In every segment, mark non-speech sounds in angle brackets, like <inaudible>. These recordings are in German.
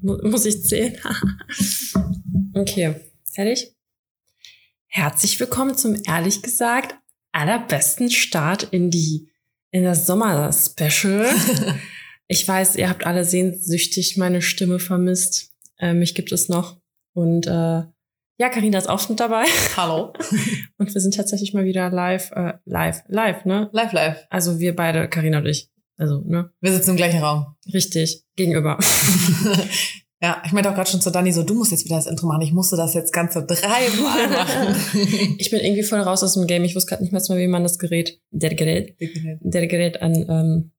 Mu- Muss ich zählen? <laughs> okay, fertig? Herzlich willkommen zum ehrlich gesagt allerbesten Start in die in das Sommer-Special. <laughs> ich weiß, ihr habt alle sehnsüchtig meine Stimme vermisst. Äh, mich gibt es noch. Und äh, ja, Karina ist auch mit dabei. Hallo. <laughs> Und wir sind tatsächlich mal wieder live, äh, live, live, ne? Live, live. Also wir beide, Karina und ich. Also, ne? Wir sitzen im gleichen Raum. Richtig, gegenüber. <laughs> ja, ich meinte auch gerade schon zu Dani so, du musst jetzt wieder das Intro machen. Ich musste das jetzt ganze dreimal <laughs> machen. Ich bin irgendwie voll raus aus dem Game. Ich wusste gerade nicht mehr, wie man das Gerät, der Gerät, der Gerät an, ähm,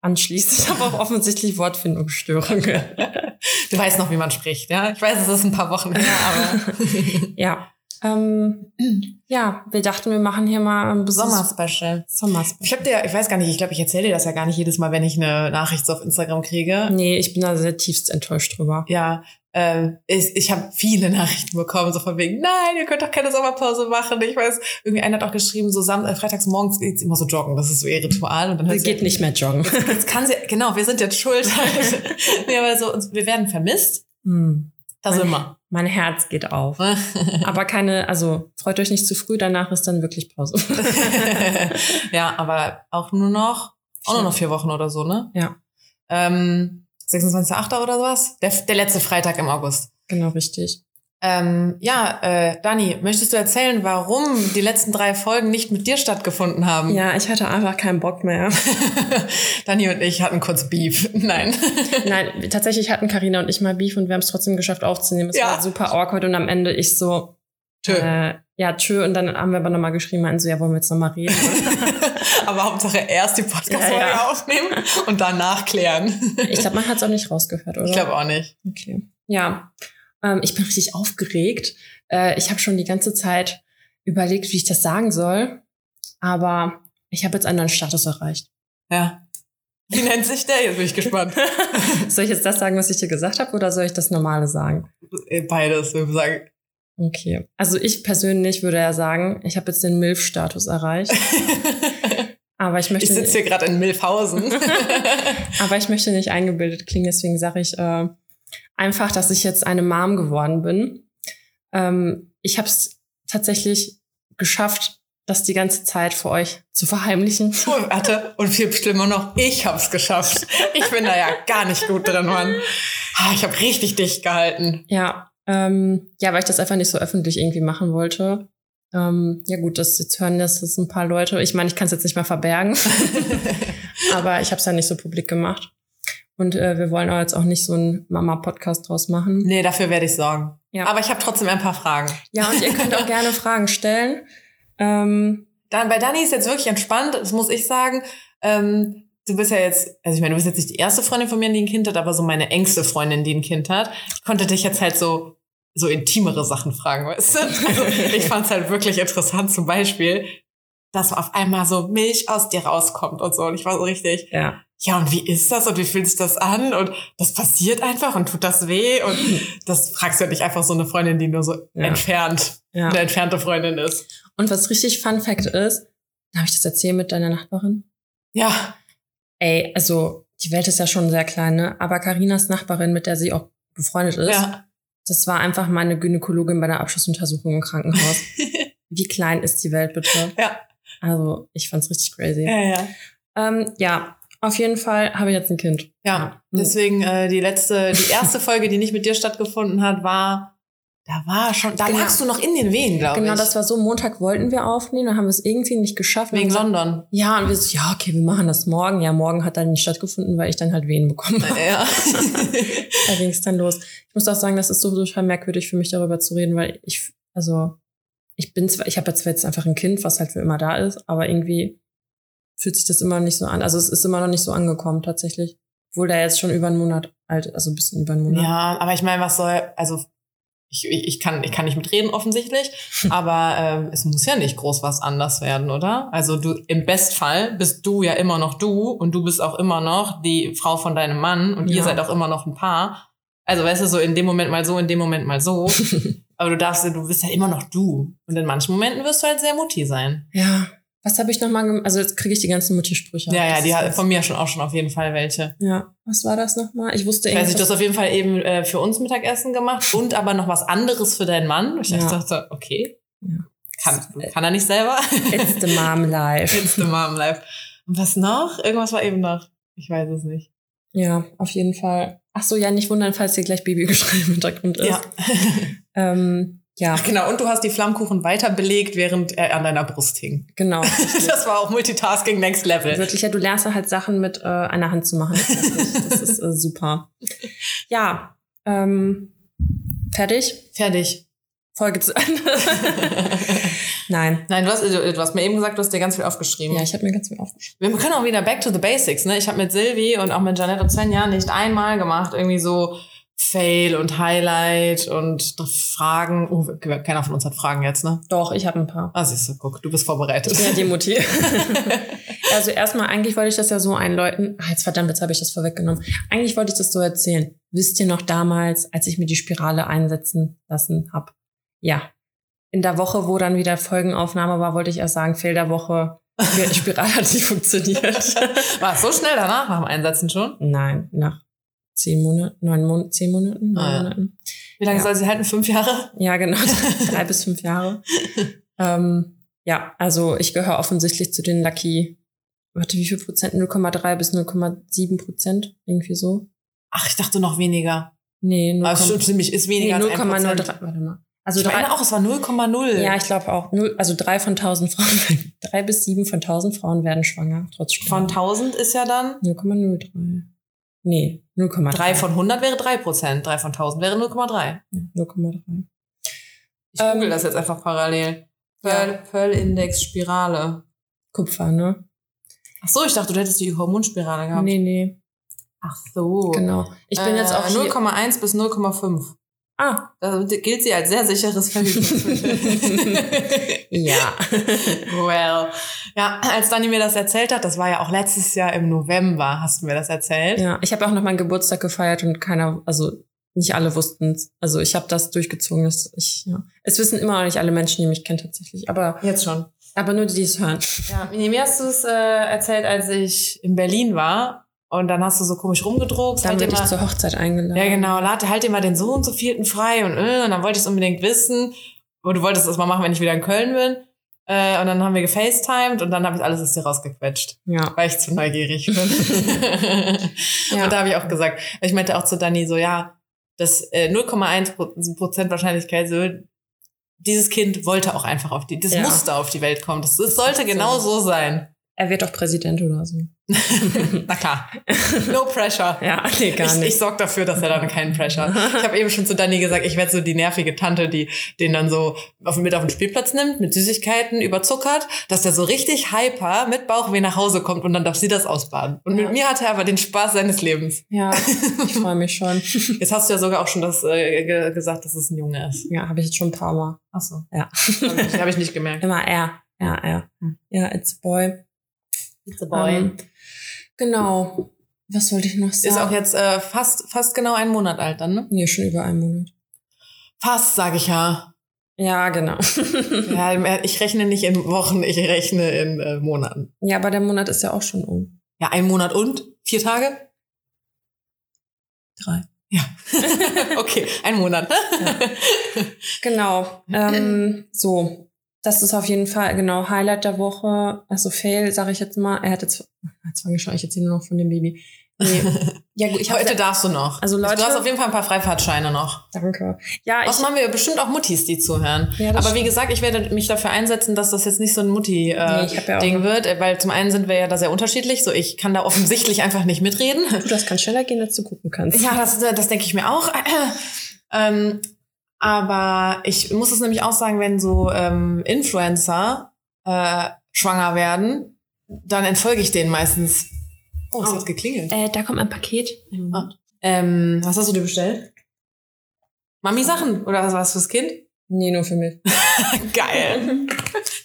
anschließt. Ich habe auch offensichtlich Wortfindungsstörungen. <laughs> Du weißt noch, wie man spricht, ja? Ich weiß, es ist ein paar Wochen her, aber ja. Ähm, ja, wir dachten, wir machen hier mal ein Sommer-Special. Sommer Ich habe dir, ich weiß gar nicht, ich glaube, ich erzähle dir das ja gar nicht jedes Mal, wenn ich eine Nachricht so auf Instagram kriege. Nee, ich bin da sehr tiefst enttäuscht drüber. Ja, äh, ich, ich habe viele Nachrichten bekommen, so von wegen, nein, ihr könnt doch keine Sommerpause machen. Ich weiß, irgendwie einer hat auch geschrieben, so Sam äh, freitags morgens geht's immer so joggen. Das ist so ihr Ritual. Und dann Sie geht nicht mehr joggen. Jetzt kann sie, genau, wir sind jetzt schuld. <laughs> <laughs> nee, aber so, wir werden vermisst. Hm. Da sind wir. Mein Herz geht auf. <laughs> Aber keine, also freut euch nicht zu früh, danach ist dann wirklich Pause. <laughs> ja, aber auch nur noch, auch nur noch vier Wochen oder so, ne? Ja. Ähm, 26.8. oder sowas? Der, der letzte Freitag im August. genau, richtig. Ähm, ja, äh, Dani, möchtest du erzählen, warum die letzten drei Folgen nicht mit dir stattgefunden haben? Ja, ich hatte einfach keinen Bock mehr. <laughs> Dani und ich hatten kurz Beef. <laughs> Nein. <laughs> Nein, tatsächlich hatten Karina und ich mal Beef und wir haben es trotzdem geschafft aufzunehmen. Es Ja. war super awkward und am Ende ich so, Tschö. äh, ja, tschö. Und dann haben wir aber nochmal geschrieben, meinten so, ja, wollen wir jetzt nochmal reden? Aber Hauptsache erst die Podcast-Folge Ja, ja. aufnehmen und danach klären. ich glaube, man hat es auch nicht rausgehört, oder? Ich glaube auch nicht. Okay. Ja, ähm, ich bin <laughs> richtig aufgeregt. Äh, ich habe schon die ganze Zeit überlegt, wie ich das sagen soll. Aber ich habe jetzt einen neuen Status erreicht. Ja. Wie nennt sich der? Jetzt bin ich gespannt. <laughs> Soll ich jetzt das sagen, was ich dir gesagt habe, oder soll ich das Normale sagen? Äh, Beides, würde ich sagen. Okay. Also ich persönlich würde ja sagen, ich habe jetzt den MILF-Status erreicht. <laughs> Aber ich Ich möchte, sitze hier gerade in Milfhausen. aber ich möchte nicht eingebildet klingen, deswegen sage ich äh, einfach, dass ich jetzt eine Mom geworden bin. Ähm, ich habe es tatsächlich geschafft, das die ganze Zeit für euch zu verheimlichen. <laughs> Oh, warte, und viel schlimmer noch, ich hab's geschafft. Ich bin da ja gar nicht gut drin, Mann. Ah, Ich habe richtig dicht gehalten. Ja, ähm, ja, weil ich das einfach nicht so öffentlich irgendwie machen wollte. Ähm, ja gut, das jetzt hören das, das ein paar Leute. Ich meine, ich kann es jetzt nicht mehr verbergen, <laughs> aber ich habe es ja nicht so publik gemacht. Und äh, wir wollen auch jetzt auch nicht so einen Mama-Podcast draus machen. Nee, dafür werde ich sorgen. Ja. Aber ich habe trotzdem ein paar Fragen. Ja, und ihr könnt auch <laughs> gerne Fragen stellen. Ähm, Dann, bei Dani ist jetzt wirklich entspannt, das muss ich sagen. Ähm, du bist ja jetzt, also ich meine, du bist jetzt nicht die erste Freundin von mir, die ein Kind hat, aber so meine engste Freundin, die ein Kind hat. Ich konnte dich jetzt halt so, so intimere Sachen fragen, weißt du? Also <laughs> ich fand es halt wirklich interessant, zum Beispiel, dass auf einmal so Milch aus dir rauskommt und so. Und ich war so richtig, ja. Ja, und wie ist das und wie fühlt sich das an? Und das passiert einfach und tut das weh? Und <laughs> das fragst du ja nicht einfach so eine Freundin, die nur so Ja. entfernt, ja. eine entfernte Freundin ist. Und was richtig Fun Fact ist, darf ich das erzählen mit deiner Nachbarin? Ja, Ey, also die Welt ist ja schon sehr klein, ne? Aber Karinas Nachbarin, mit der sie auch befreundet ist, ja. das war einfach meine Gynäkologin bei der Abschlussuntersuchung im Krankenhaus. <laughs> Wie klein ist die Welt bitte? Ja. Also ich fand's richtig crazy. Ja, ja. Ähm, ja, auf jeden Fall habe ich jetzt ein Kind. Ja, deswegen äh, die letzte, die erste Folge, die nicht mit dir stattgefunden hat, war, da war schon, da Genau. lagst du noch in den Wehen, glaube Genau, ich. das war so, Montag wollten wir aufnehmen, dann haben wir es irgendwie nicht geschafft. Wegen London. gesagt, Ja, und wir so, ja, okay, wir machen das morgen. Ja, morgen hat dann nicht stattgefunden, weil ich dann halt Wehen bekommen habe. Ja. <laughs> Da ging es dann los. Ich muss auch sagen, das ist so total merkwürdig für mich, darüber zu reden, weil ich, also, ich bin zwar, ich habe jetzt einfach ein Kind, was halt für immer da ist, aber irgendwie fühlt sich das immer noch nicht so an. Also es ist immer noch nicht so angekommen tatsächlich. Obwohl der jetzt schon über einen Monat alt ist, also ein bisschen über einen Monat. ja, aber ich meine, was soll, also ich, ich, ich, kann, ich kann nicht mitreden offensichtlich, <laughs> aber ähm, es muss ja nicht groß was anders werden, oder? Also du im Bestfall bist du ja immer noch du und du bist auch immer noch die Frau von deinem Mann und Ja. ihr seid auch immer noch ein Paar. Also weißt du, so in dem Moment mal so, in dem Moment mal so. <laughs> aber du darfst, du bist ja immer noch du. Und in manchen Momenten wirst du halt sehr mutti sein. Ja, Was habe ich nochmal gemacht? Also jetzt kriege ich die ganzen Mutti-Sprüche. Ja, ja, Das die hat von mir schon auch schon auf jeden Fall welche. Ja, was war das nochmal? Ich wusste Ich weiß nicht, du irgendwas. hast auf jeden Fall eben äh, für uns Mittagessen gemacht und aber noch was anderes für deinen Mann. Ich Ja. dachte, okay, Ja. kann, kann er nicht selber. It's the mom <laughs> life. It's the mom life. Und was noch? Irgendwas war eben noch. Ich weiß es nicht. Ja, auf jeden Fall. Ach so, ja, nicht wundern, falls hier gleich Babygeschrei im Hintergrund ist. Ja. <laughs> Ähm, ja, Ach, genau. Und du hast die Flammkuchen weiter belegt, während er an deiner Brust hing. genau. <laughs> Das war auch Multitasking Next Level. Wirklich, ja, du lernst halt Sachen mit äh, einer Hand zu machen. Das ist, wirklich- das ist äh, super. Ja, ähm, fertig? Fertig. Folge zu Ende. <laughs> Nein. Nein, du hast, du, du hast mir eben gesagt, du hast dir ganz viel aufgeschrieben. Ja, ich habe mir ganz viel aufgeschrieben. Wir können auch wieder back to the basics, ne? Ich habe mit Silvi und auch mit Janette und Svenja nicht einmal gemacht, irgendwie so Fail und Highlight und Fragen. Oh, keiner von uns hat Fragen jetzt, ne? Doch, ich habe ein paar. Ah, siehst du, guck, du bist vorbereitet. Ich bin ja die Mutti. <laughs> <laughs> also erstmal, eigentlich wollte ich das ja so einläuten. Ah, jetzt verdammt, jetzt habe ich das vorweggenommen. Eigentlich wollte ich das so erzählen. Wisst ihr noch damals, als ich mir die Spirale einsetzen lassen habe? Ja. In der Woche, wo dann wieder Folgenaufnahme war, wollte ich erst sagen, Fehl der Woche. Die Spirale hat nicht funktioniert. <laughs> War es so schnell danach, nach dem Einsetzen schon? Nein, nach zehn Monaten, neun Monaten, zehn Monaten, neun Ah, ja. Monaten. Wie lange Ja. soll sie halten? Fünf Jahre? Ja, genau. <laughs> Drei bis fünf Jahre. <laughs> Ähm, ja, also ich gehöre offensichtlich zu den Lucky, warte, wie viel Prozent? 0,3 bis 0,7 Prozent? Irgendwie so? Ach, ich dachte noch weniger. Nee, 0, Aber schon ziemlich, ist nee, weniger ein 0,03. Prozent. Warte mal. Also Ich drei, meine auch, es war 0,0. ja, ich glaube auch. Null, also drei von tausend Frauen, drei bis sieben von tausend Frauen werden schwanger, trotz Von Spirale. 1000 ist ja dann, 0,03. Nee, 0,3. 3 von 100 wäre 3 Prozent, 3 von 1000 wäre 0,3. Ja, 0,3. Ich google Ähm, das jetzt einfach parallel. ja. Pearl, Pearl Index Spirale. Kupfer, ne? Ach so, ich dachte, du hättest die Hormonspirale gehabt. Nee, nee, Ach so. genau. Ich bin jetzt auch äh, hier. 0,1 bis 0,5. Ah, Da gilt sie als sehr sicheres Verhütungsmittel. <laughs> ja. well. Ja, als Dani mir das erzählt hat, das war ja auch letztes Jahr im November, hast du mir das erzählt. Ja, ich habe auch noch meinen Geburtstag gefeiert und keiner, also nicht alle wussten es. Also ich habe das durchgezogen. Dass ich, ja. Es wissen immer noch nicht alle Menschen, die mich kennen tatsächlich. Aber, Jetzt schon. aber nur die, die es hören. Ja, mir hast du es äh, erzählt, als ich in Berlin war. Und dann hast du so komisch rumgedruckt. Dann halt bin ich immer- zur Hochzeit eingeladen. Ja, genau. Lade halt dir mal den so und so vierten frei und, äh, und dann wollte ich es unbedingt wissen. Und du wolltest das mal machen, wenn ich wieder in Köln bin. Äh, und dann haben wir gefacetimed und dann habe ich alles aus dir rausgequetscht, Ja. weil ich zu neugierig bin. <laughs> <laughs> Ja. Und da habe ich auch gesagt, ich meinte auch zu Dani so, ja, das äh, 0,1 Prozent Wahrscheinlichkeit so, dieses Kind wollte auch einfach auf die, das Ja. musste auf die Welt kommen. Das, das sollte genau so sein. Er wird doch Präsident oder so. <laughs> Na klar. No pressure. <laughs> Ja, nee, gar ich, nicht. ich sorg dafür, dass er dann keinen Pressure hat. Ich habe eben schon zu Dani gesagt, ich werde so die nervige Tante, die den dann so auf, mit auf den Spielplatz nimmt, mit Süßigkeiten überzuckert, dass der so richtig hyper mit Bauchweh nach Hause kommt und dann darf sie das ausbaden. Und Ja. mit mir hat er aber den Spaß seines Lebens. ja, <laughs> ich freue mich schon. Jetzt hast du ja sogar auch schon das äh, ge gesagt, dass es ein Junge ist. Ja, habe ich jetzt schon ein paar Mal. Ach so. Ja. Habe ich, hab ich nicht gemerkt. Immer er. Ja, er. Hm. Ja, it's a boy. It's a Ähm, genau. Was wollte ich noch sagen? Ist auch jetzt äh, fast, fast genau einen Monat alt dann, ne? Nee, schon über einen Monat. Fast, sage ich ja. Ja, genau. <laughs> ja. Ich rechne nicht in Wochen, ich rechne in äh, Monaten. ja, aber der Monat ist ja auch schon um. Ja, ein Monat und vier Tage? Drei. Ja. <laughs> okay, ein Monat. <laughs> Genau. Ähm, so. Das ist auf jeden Fall genau Highlight der Woche. Also Fail, sage ich jetzt mal. Er hat jetzt, jetzt fange ich schon, ich erzähle nur noch von dem Baby. Nee. <laughs> Ja gut, ich Heute darfst du noch. Also Leute- du hast auf jeden Fall ein paar Freifahrtscheine noch. Danke. Ja, ich, Außerdem haben wir bestimmt auch Muttis, die zuhören. Ja, Aber wie gesagt, ich werde mich dafür einsetzen, dass das jetzt nicht so ein Nee, ja Mutti-Ding noch- wird, äh, weil zum einen sind wir ja da sehr unterschiedlich. So, ich kann da offensichtlich einfach nicht mitreden. du, das kann schneller gehen, als du gucken kannst. Ja, das, das denke ich mir auch. <clears throat> ähm, aber ich muss es nämlich auch sagen, wenn so ähm, Influencer äh, schwanger werden, dann entfolge ich denen meistens. Oh, es Oh. hat geklingelt. Äh, da kommt ein Paket. Ah. Ähm, was hast du dir bestellt? Mami-Sachen oder was war's fürs Kind? Nee, nur für mich. <laughs> Geil. <laughs>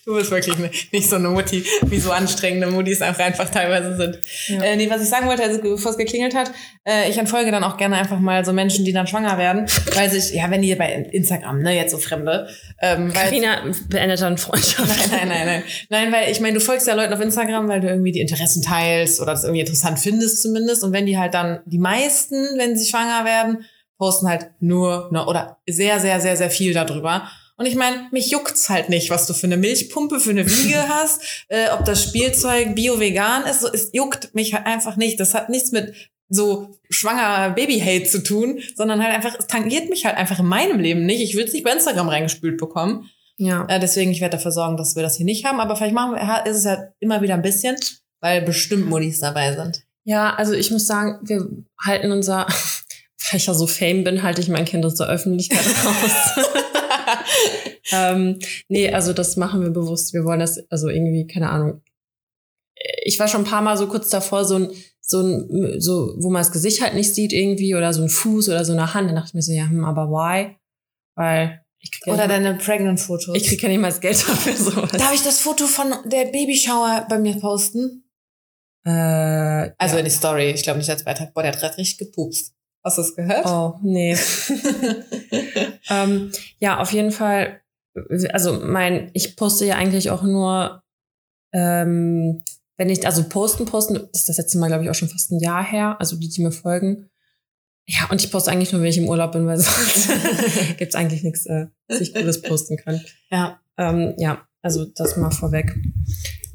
Du bist wirklich nicht, nicht so eine Mutti, wie so anstrengende Muttis auch einfach teilweise sind. Ja. Äh, nee, was ich sagen wollte, also bevor es geklingelt hat, äh, ich entfolge dann auch gerne einfach mal so Menschen, die dann schwanger werden, weil sich, ja, wenn die bei Instagram, ne, jetzt so Fremde. Ähm, Carina beendet dann Freundschaft. Nein, nein, nein, nein. Nein, weil ich meine, du folgst ja Leuten auf Instagram, weil du irgendwie die Interessen teilst oder das irgendwie interessant findest zumindest. Und wenn die halt dann, die meisten, wenn sie schwanger werden, posten halt nur, ne, oder sehr, sehr, sehr, sehr viel darüber. Und ich meine, mich juckt's halt nicht, was du für eine Milchpumpe, für eine Wiege <laughs> hast, äh, ob das Spielzeug bio-vegan ist. So, es juckt mich halt einfach nicht. Das hat nichts mit so schwanger Baby-Hate zu tun, sondern halt einfach, es tangiert mich halt einfach in meinem Leben nicht. Ich will es nicht bei Instagram reingespült bekommen. Ja. Äh, deswegen, ich werde dafür sorgen, dass wir das hier nicht haben. Aber vielleicht machen wir, ist es halt immer wieder ein bisschen, weil bestimmt Muddis dabei sind. Ja, also ich muss sagen, wir halten unser, <laughs> weil ich ja so Fame bin, halte ich mein Kind aus der Öffentlichkeit <laughs> raus. <laughs> ähm, nee, also das machen wir bewusst. Wir wollen das, also irgendwie, keine Ahnung. Ich war schon ein paar Mal so kurz davor, so ein, so ein, so, wo man das Gesicht halt nicht sieht irgendwie oder so ein Fuß oder so eine Hand. Dann dachte ich mir so, ja, hm, aber why? Weil ich krieg Oder ja deine Pregnant-Fotos. Ich krieg ja nicht mal das Geld <laughs> dafür sowas. Darf ich das Foto von der Babyshower bei mir posten? Äh, also ja. die Story. Ich glaube nicht als Beitrag. Boah, der hat richtig gepupst. Hast du es gehört? Oh, nee. <laughs> ähm, ja, auf jeden Fall. Also mein, ich poste ja eigentlich auch nur, ähm, wenn ich, also posten, posten, das ist das letzte Mal, glaube ich, auch schon fast ein Jahr her, also die, die mir folgen. Ja, und ich poste eigentlich nur, wenn ich im Urlaub bin, weil <laughs> sonst <laughs> gibt's eigentlich nichts, äh, was ich Gutes posten kann. Ja. Ähm, ja, also das mal vorweg.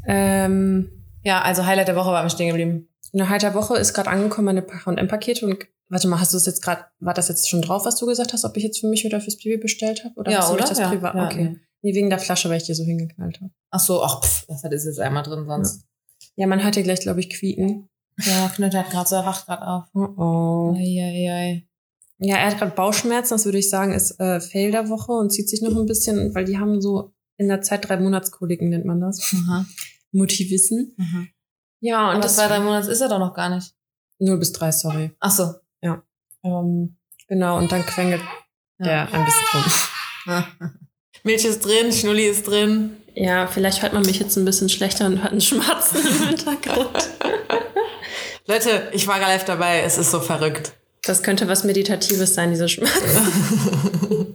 Ähm, ja, also Highlight der Woche war mir stehen geblieben. Eine der Woche ist gerade angekommen, meine H&M-Pakete und Warte mal, hast du es jetzt gerade, war das jetzt schon drauf, was du gesagt hast, ob ich jetzt für mich oder fürs Baby bestellt habe? Oder ja, hast du oder? das ja, privat? Ja, okay. Nee, wegen der Flasche, weil ich dir so hingeknallt habe. Ach so, ach, pff, das ist jetzt einmal drin sonst. Ja, man hört hier gleich, glaube ich, quieken. Ja, Knütter hat gerade so, er wacht gerade auf. Oh oh. Ei, ei, ei. Ja, er hat gerade Bauchschmerzen, das würde ich sagen, ist äh, Fail der Woche und zieht sich noch ein bisschen, weil die haben so in der Zeit drei Monatskoliken, nennt man das. Aha. Mutti-Wissen. Mhm. Ja, und Aber das zwei, drei Monate ist er doch noch gar nicht. 0 bis 3, sorry. Ach so. Ähm, genau, und dann quengelt Ja. der ein bisschen rum. <laughs> Milch ist drin, Schnulli ist drin. Ja, vielleicht hört man mich jetzt ein bisschen schlechter und hört einen Schmatzen im Hintergrund. <laughs> Leute, ich war live dabei, es ist so verrückt. Das könnte was Meditatives sein, diese Schmatzen. <laughs>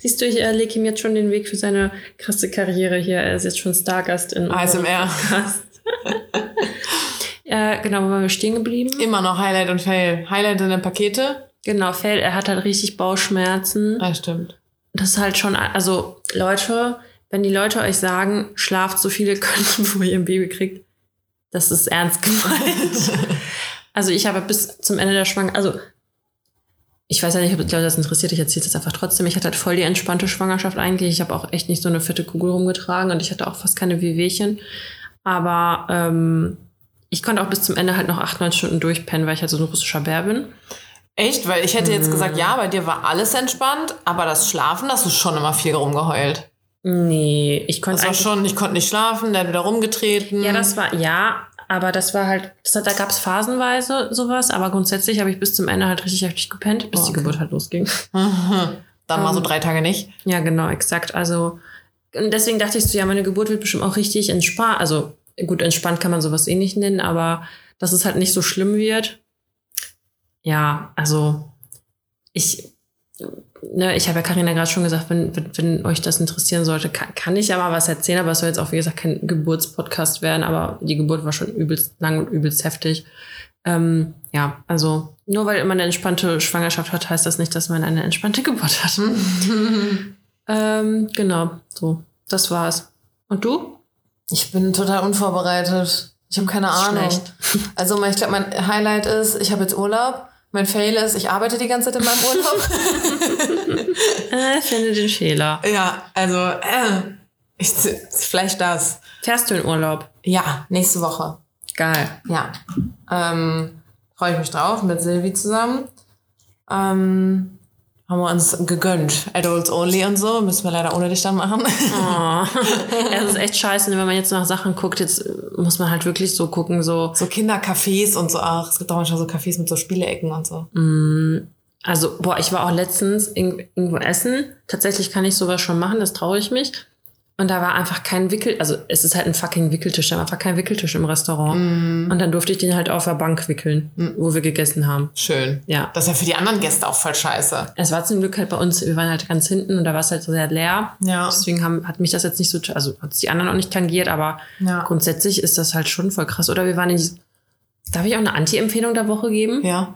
Siehst du, ich äh, lege ihm jetzt schon den Weg für seine krasse Karriere hier. Er ist jetzt schon Stargast in ASMR. Podcast. <laughs> äh, genau, wo waren wir stehen geblieben? Immer noch Highlight und Fail. Highlight in den Pakete. Genau, Fail, er hat halt richtig Bauchschmerzen. Ah, stimmt. Das ist halt schon, also Leute, wenn die Leute euch sagen, schlaft so viele können, bevor <laughs> ihr ein Baby kriegt, das ist ernst gemeint. <laughs> also ich habe bis zum Ende der Schwangerschaft, also ich weiß ja nicht, ob die Leute das interessiert, ich erzähle das einfach trotzdem. Ich hatte halt voll die entspannte Schwangerschaft eigentlich. Ich habe auch echt nicht so eine fette Kugel rumgetragen und ich hatte auch fast keine Wehwehchen. Aber ähm, ich konnte auch bis zum Ende halt noch acht, neun Stunden durchpennen, weil ich halt so ein russischer Bär bin. Echt? Weil ich hätte jetzt gesagt, ja, bei dir war alles entspannt, aber das Schlafen, das ist schon immer viel rumgeheult. Nee, ich konnte Das war schon, ich konnte nicht schlafen, hat wieder rumgetreten. Ja, das war, ja, aber das war halt, das, hat- da gab es phasenweise sowas, aber grundsätzlich habe ich bis zum Ende halt richtig heftig gepennt, bis Oh, die okay. Geburt halt losging. <laughs> Dann mal so Ähm, drei Tage nicht. Ja, genau, exakt. Also, und deswegen dachte ich so, ja, meine Geburt wird bestimmt auch richtig entspannt. Also, gut, entspannt kann man sowas eh nicht nennen, aber dass es halt nicht so schlimm wird. Ja, also, ich, ne, ich habe ja Karina gerade schon gesagt, wenn, wenn, wenn euch das interessieren sollte, kann, kann ich ja mal was erzählen, aber es soll jetzt auch, wie gesagt, kein Geburtspodcast werden, aber die Geburt war schon übelst lang und übelst heftig. Ähm, ja, also, nur weil man eine entspannte Schwangerschaft hat, heißt das nicht, dass man eine entspannte Geburt hat. <laughs> Ähm, genau, so. Das war's. Und du? Ich bin total unvorbereitet. Ich habe keine Ahnung. Schlecht. <laughs> Also mein- ich glaube, mein Highlight ist, ich habe jetzt Urlaub. Mein Fail ist, ich arbeite die ganze Zeit in meinem Urlaub. <laughs> <laughs> Äh, finde den Fehler. ja, also äh, ich, vielleicht das. Fährst du in Urlaub? Ja, nächste Woche. Geil. Ja. Ähm, Freue ich mich drauf mit Silvi zusammen. Ähm, haben wir uns gegönnt. Adults only und so. Müssen wir leider ohne dich dann machen. Oh. es ist echt scheiße, wenn man jetzt nach Sachen guckt. Jetzt muss man halt wirklich so gucken, so. so Kindercafés und so auch. Es gibt auch manchmal so Cafés mit so Spieleecken und so. Mm, also, boah, ich war auch letztens irg- irgendwo essen. Tatsächlich kann ich sowas schon machen, das traue ich mich. Und da war einfach kein Wickel, also es ist halt ein fucking Wickeltisch, da war einfach kein Wickeltisch im Restaurant. Mm. Und dann durfte ich den halt auf der Bank wickeln, wo wir gegessen haben. Schön. Ja. Das ist ja für die anderen Gäste auch voll scheiße. Es war zum Glück halt bei uns, wir waren halt ganz hinten und da war es halt sehr leer. Ja. Deswegen haben, hat mich das jetzt nicht so, also hat es die anderen auch nicht tangiert, aber Ja. grundsätzlich ist das halt schon voll krass. Oder wir waren in diesem, darf ich auch eine Anti-Empfehlung der Woche geben? Ja.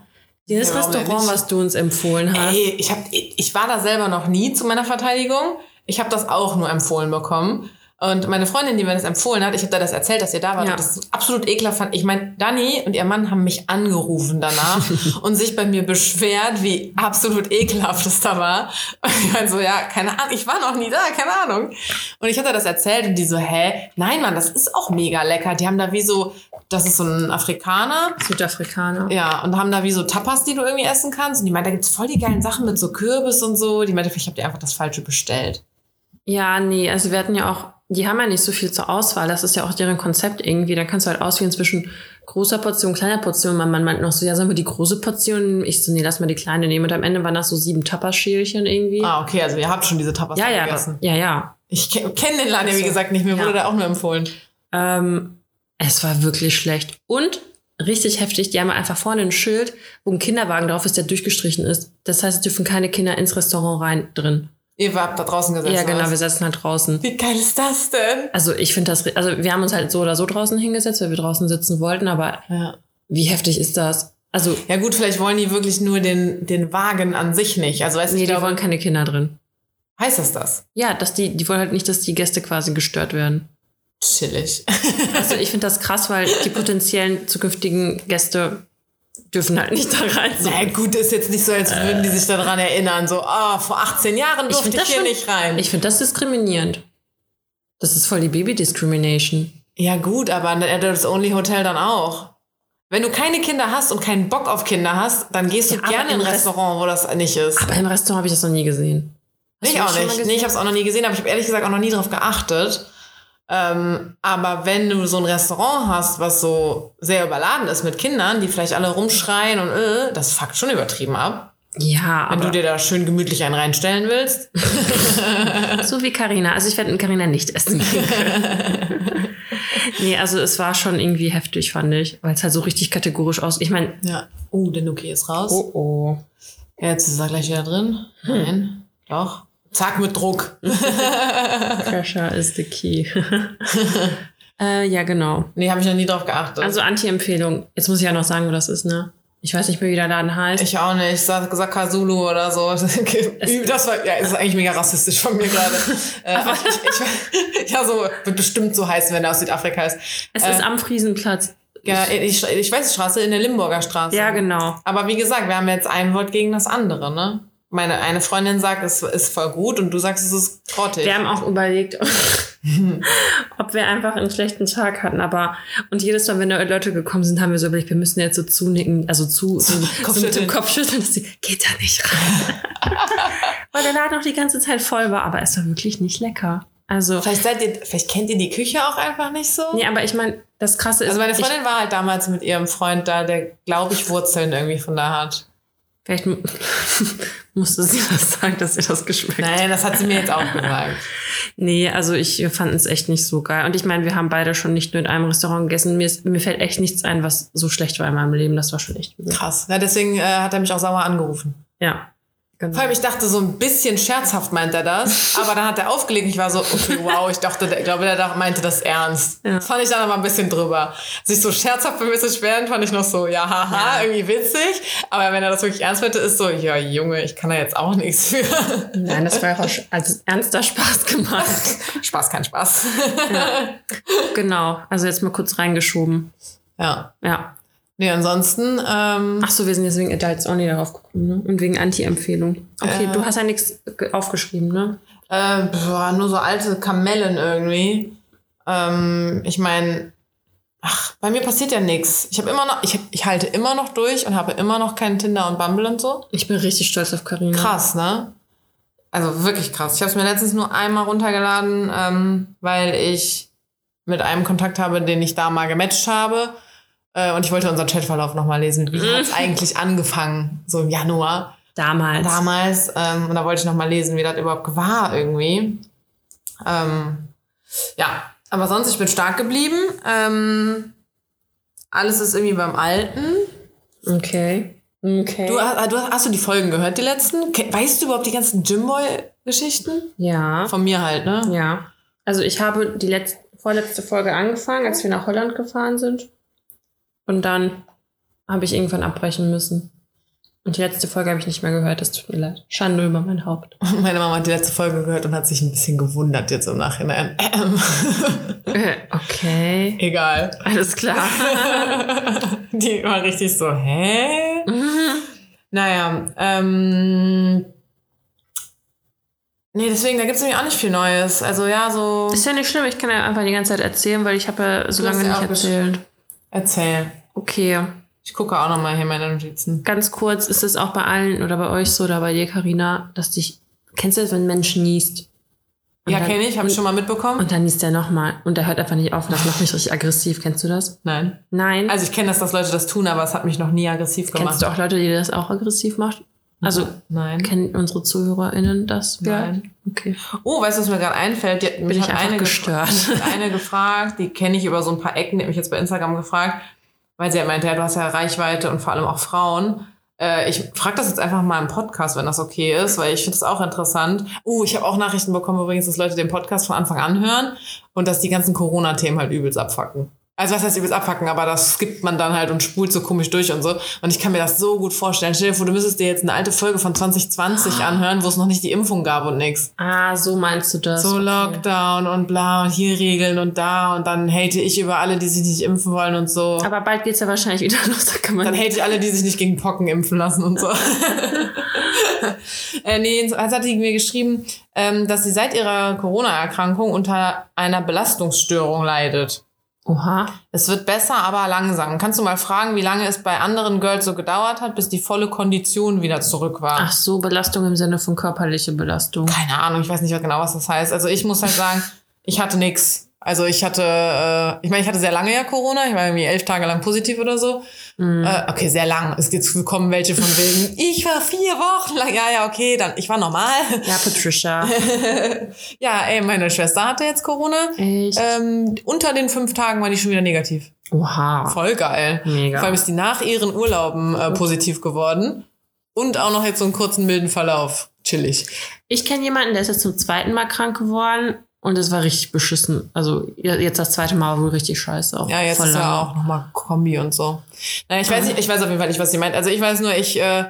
Dieses Ja, Restaurant, was du uns empfohlen hast. Ey, ich, hab, ich war da selber noch nie zu meiner Verteidigung. Ich habe das auch nur empfohlen bekommen. Und meine Freundin, die mir das empfohlen hat, ich habe da das erzählt, dass ihr da wart Ja. und das absolut ekelhaft fand. Ich meine, Dani und ihr Mann haben mich angerufen danach <laughs> und sich bei mir beschwert, wie absolut ekelhaft es da war. Und ich meine so, ja, keine Ahnung, ich war noch nie da, keine Ahnung. Und ich hatte das erzählt und die so, hä? Nein, Mann, das ist auch mega lecker. Die haben da wie so, das ist so ein Afrikaner, Südafrikaner. ja, und haben da wie so Tapas, die du irgendwie essen kannst. Und die meinte, da gibt's voll die geilen Sachen mit so Kürbis und so. Die meinte, ich habe dir einfach das Falsche bestellt. Ja, nee, also wir hatten ja auch, die haben ja nicht so viel zur Auswahl. Das ist ja auch deren Konzept irgendwie. Da kannst du halt auswählen zwischen großer Portion, kleiner Portion. Mein Mann meint noch so, ja, sollen wir die große Portion? Ich so, nee, lass mal die kleine nehmen. Und am Ende waren das so sieben Tapas-Schälchen irgendwie. Ah, okay, also ihr habt schon diese Tapas ja, ja, gegessen. ja, ja. Ich ke kenne den Laden ja, wie So. gesagt, nicht. Mir Ja. wurde der auch nur empfohlen. Ähm, es war wirklich schlecht. Und richtig heftig, die haben einfach vorne ein Schild, wo ein Kinderwagen drauf ist, der durchgestrichen ist. Das heißt, es dürfen keine Kinder ins Restaurant rein drin. Ihr habt da draußen gesessen. ja, genau, wir sitzen halt draußen. Wie geil ist das denn? Also ich finde das, also wir haben uns halt so oder so draußen hingesetzt, weil wir draußen sitzen wollten, aber Ja. wie heftig ist das? Also, ja gut, vielleicht wollen die wirklich nur den, den Wagen an sich nicht. Also weißt du, nee, ich die glaube, wollen keine Kinder drin. heißt das das? Ja, dass die, die wollen halt nicht, dass die Gäste quasi gestört werden. Chillig. Also ich finde das krass, weil die potenziellen zukünftigen Gäste dürfen halt nicht da rein. So. Na gut, ist jetzt nicht so, als würden die sich daran erinnern. So, ah, vor 18 Jahren durfte ich, das hier schon- nicht rein. Ich finde das diskriminierend. Das ist voll die Baby-Discrimination. Ja, gut, aber ein Adults Only Hotel dann auch. Wenn du keine Kinder hast und keinen Bock auf Kinder hast, dann gehst du Ja, gerne in ein Rest- Restaurant, wo das nicht ist. Aber im Restaurant habe ich das noch nie gesehen. Hast ich auch nicht. Nee, ich habe es auch noch nie gesehen, aber ich habe ehrlich gesagt auch noch nie drauf geachtet. Ähm, aber wenn du so ein Restaurant hast, was so sehr überladen ist mit Kindern, die vielleicht alle rumschreien und äh, das fuckt schon übertrieben ab. Ja, Wenn du dir da schön gemütlich einen reinstellen willst. <laughs> <laughs> so wie Karina. Also ich werde mit Karina nicht essen gehen <laughs> nee, also es war schon irgendwie heftig, fand ich. Weil es halt so richtig kategorisch aus. Ich meine, Ja. Uh, der Nuki ist raus. oh oh. Jetzt ist er gleich wieder drin. Nein. Doch. Zack, mit Druck. <laughs> Pressure is the key. <laughs> äh, ja, genau. Nee, habe ich noch nie drauf geachtet. Also Anti-Empfehlung. Jetzt muss ich ja noch sagen, wo das ist, ne? Ich weiß nicht mehr, wie der Laden heißt. Ich auch nicht. Ich sag, gesagt Kasulu oder so. <laughs> Das war, ja, ist eigentlich mega rassistisch von mir gerade. äh, aber ich, ich, ja, so, wird bestimmt so heißen, wenn er aus Südafrika ist. es äh, ist am Friesenplatz. Ja, ich, ich weiß die Straße, in der Limburger Straße. Ja, genau. Aber wie gesagt, wir haben jetzt ein Wort gegen das andere, ne? Meine eine Freundin sagt, es ist voll gut und du sagst, es ist grottig. Wir haben auch überlegt, ob <laughs> wir einfach einen schlechten Tag hatten, aber und jedes Mal, wenn da Leute gekommen sind, haben wir so überlegt, wir müssen jetzt so zunicken, also zu so, so mit dem Kopfschütteln. Kopfschütteln, dass sie geht da nicht rein. <laughs> Weil der Laden auch die ganze Zeit voll war, aber es war wirklich nicht lecker. Also, Vielleicht seid ihr, vielleicht kennt ihr die Küche auch einfach nicht so. nee, aber ich meine, das Krasse ist, Also meine ich, Freundin war halt damals mit ihrem Freund da, der, glaube ich, Wurzeln irgendwie von da hat. Vielleicht mu- <laughs> musste sie das sagen, dass ihr das geschmeckt hat. Nein, das hat sie mir jetzt auch <laughs> gesagt. Nee, also ich fanden es echt nicht so geil. Und ich meine, wir haben beide schon nicht nur in einem Restaurant gegessen. Mir, ist, mir fällt echt nichts ein, was so schlecht war in meinem Leben. Das war schon echt übel. Krass. Ja, deswegen äh, hat er mich auch sauer angerufen. Ja. Genau. Vor allem, ich dachte, so ein bisschen scherzhaft meint er das. <laughs> Aber dann hat er aufgelegt und ich war so, okay, wow, ich dachte, der, ich glaube, der dacht- meinte das ernst. Ja. Das fand ich dann aber ein bisschen drüber. Sich so scherzhaft zu sperren, fand ich noch so, ja, haha, Ja. irgendwie witzig. Aber wenn er das wirklich ernst meinte, ist so, ja, Junge, ich kann da jetzt auch nichts für. Nein, das war ja auch sch- als ernster Spaß gemacht. <laughs> Spaß, kein Spaß. genau. Also jetzt mal kurz reingeschoben. ja. Ja. Nee, ansonsten, ähm, Ach so, wir sind jetzt wegen Adults Only darauf gekommen, ne? Und wegen Anti-Empfehlung. Okay, Äh. du hast ja nichts ge- aufgeschrieben, ne? Äh, boah, nur so alte Kamellen irgendwie. Ähm, ich meine, ach, bei mir passiert ja nichts. Ich habe immer noch, ich, hab, ich halte immer noch durch und habe immer noch keinen Tinder und Bumble und so. Ich bin richtig stolz auf Karina. Krass, ne? Also wirklich krass. Ich habe es mir letztens nur einmal runtergeladen, ähm, weil ich mit einem Kontakt habe, den ich da mal gematcht habe. Äh, und ich wollte unseren Chatverlauf nochmal lesen. Wie hat es eigentlich angefangen? So im Januar Damals. damals. Ähm, und da wollte ich noch mal lesen, wie das überhaupt war irgendwie. Ähm, Ja, aber sonst, ich bin stark geblieben. Ähm, alles ist irgendwie beim Alten. Okay. Okay. Du, hast- du, hast du die Folgen gehört, die letzten? Weißt du überhaupt die ganzen Jimboy-Geschichten? ja. Von mir halt, ne? Ja. Also ich habe die letzte, vorletzte Folge angefangen, als wir nach Holland gefahren sind. Und dann habe ich irgendwann abbrechen müssen. Und die letzte Folge habe ich nicht mehr gehört. Das tut mir leid. Schande über mein Haupt. <laughs> Meine Mama hat die letzte Folge gehört und hat sich ein bisschen gewundert jetzt im Nachhinein. Ähm. Äh, <laughs> okay. Egal. Alles klar. <laughs> Die war richtig so, hä? Naja, ähm. Nee, deswegen, da gibt's nämlich auch nicht viel Neues. Also ja, so. Ist ja nicht schlimm. Ich kann ja einfach die ganze Zeit erzählen, weil ich habe ja so lange nicht erzählt. Erzähl. Okay. Ich gucke auch nochmal hier meine Notizen. Ganz kurz, ist es auch bei allen oder bei euch so oder bei dir, Karina, dass dich. Kennst du das, wenn ein Mensch niest? Und Ja, kenne ich, habe ich schon mal mitbekommen. Und dann niest er nochmal. Und der hört einfach nicht auf. Und das macht mich richtig aggressiv. Kennst du das? Nein. Nein. Also ich kenne das, dass Leute das tun, aber es hat mich noch nie aggressiv gemacht. Kennst du auch Leute, die das auch aggressiv macht? Also, Nein. kennen unsere ZuhörerInnen das? Nein. Okay. Oh, weißt du, was mir gerade einfällt? Die, mich Bin ich hat eine, gestört. gefra- <laughs> hat eine gefragt, die kenne ich über so ein paar Ecken, die hat mich jetzt bei Instagram gefragt, weil sie halt meinte, ja, du hast ja Reichweite und vor allem auch Frauen. Äh, ich frage das jetzt einfach mal im Podcast, wenn das okay ist, weil ich finde es auch interessant. Oh, ich habe auch Nachrichten bekommen übrigens, dass Leute den Podcast von Anfang an hören und dass die ganzen Corona-Themen halt übelst abfacken. Also was heißt übelst abfacken, aber das skippt man dann halt und spult so komisch durch und so. Und ich kann mir das so gut vorstellen. Stell dir vor, du müsstest dir jetzt eine alte Folge von 2020 anhören, wo es noch nicht die Impfung gab und nix. Ah, so meinst du das. So okay. Lockdown und bla und hier Regeln und da und dann hate ich über alle, die sich nicht impfen wollen und so. Aber bald geht's ja wahrscheinlich wieder <laughs> los. Da kann man Dann hate ich alle, die sich nicht gegen Pocken impfen lassen und so. <laughs> äh, nee, also hat die mir geschrieben, ähm, dass sie seit ihrer Corona-Erkrankung unter einer Belastungsstörung leidet. Oha. Es wird besser, aber langsam. Kannst du mal fragen, wie lange es bei anderen Girls so gedauert hat, bis die volle Kondition wieder zurück war? Ach so, Belastung im Sinne von körperliche Belastung. keine Ahnung, ich weiß nicht genau, was das heißt. Also ich muss halt sagen, ich hatte nix. Also ich hatte, äh, ich meine, ich hatte sehr lange ja Corona. Ich war irgendwie elf Tage lang positiv oder so. Äh, okay, sehr lang. Es gibt kommen welche von wegen, <laughs> ich war vier Wochen lang. Ja, ja, okay, dann ich war normal. Ja, Patricia. <laughs> ja, ey, meine Schwester hatte jetzt Corona. Echt? Ähm, unter den fünf Tagen war die schon wieder negativ. Oha. Voll geil. Mega. Vor allem ist die nach ihren Urlauben äh, positiv geworden. Und auch noch jetzt so einen kurzen milden Verlauf. Chillig. Ich kenne jemanden, der ist jetzt zum zweiten Mal krank geworden und es war richtig beschissen. Also jetzt das zweite Mal war wohl richtig scheiße. Auch Ja, jetzt ist ja auch nochmal Kombi und so. Naja, ich weiß nicht, ich weiß auf jeden Fall nicht, was sie meint. Also ich weiß nur, ich äh,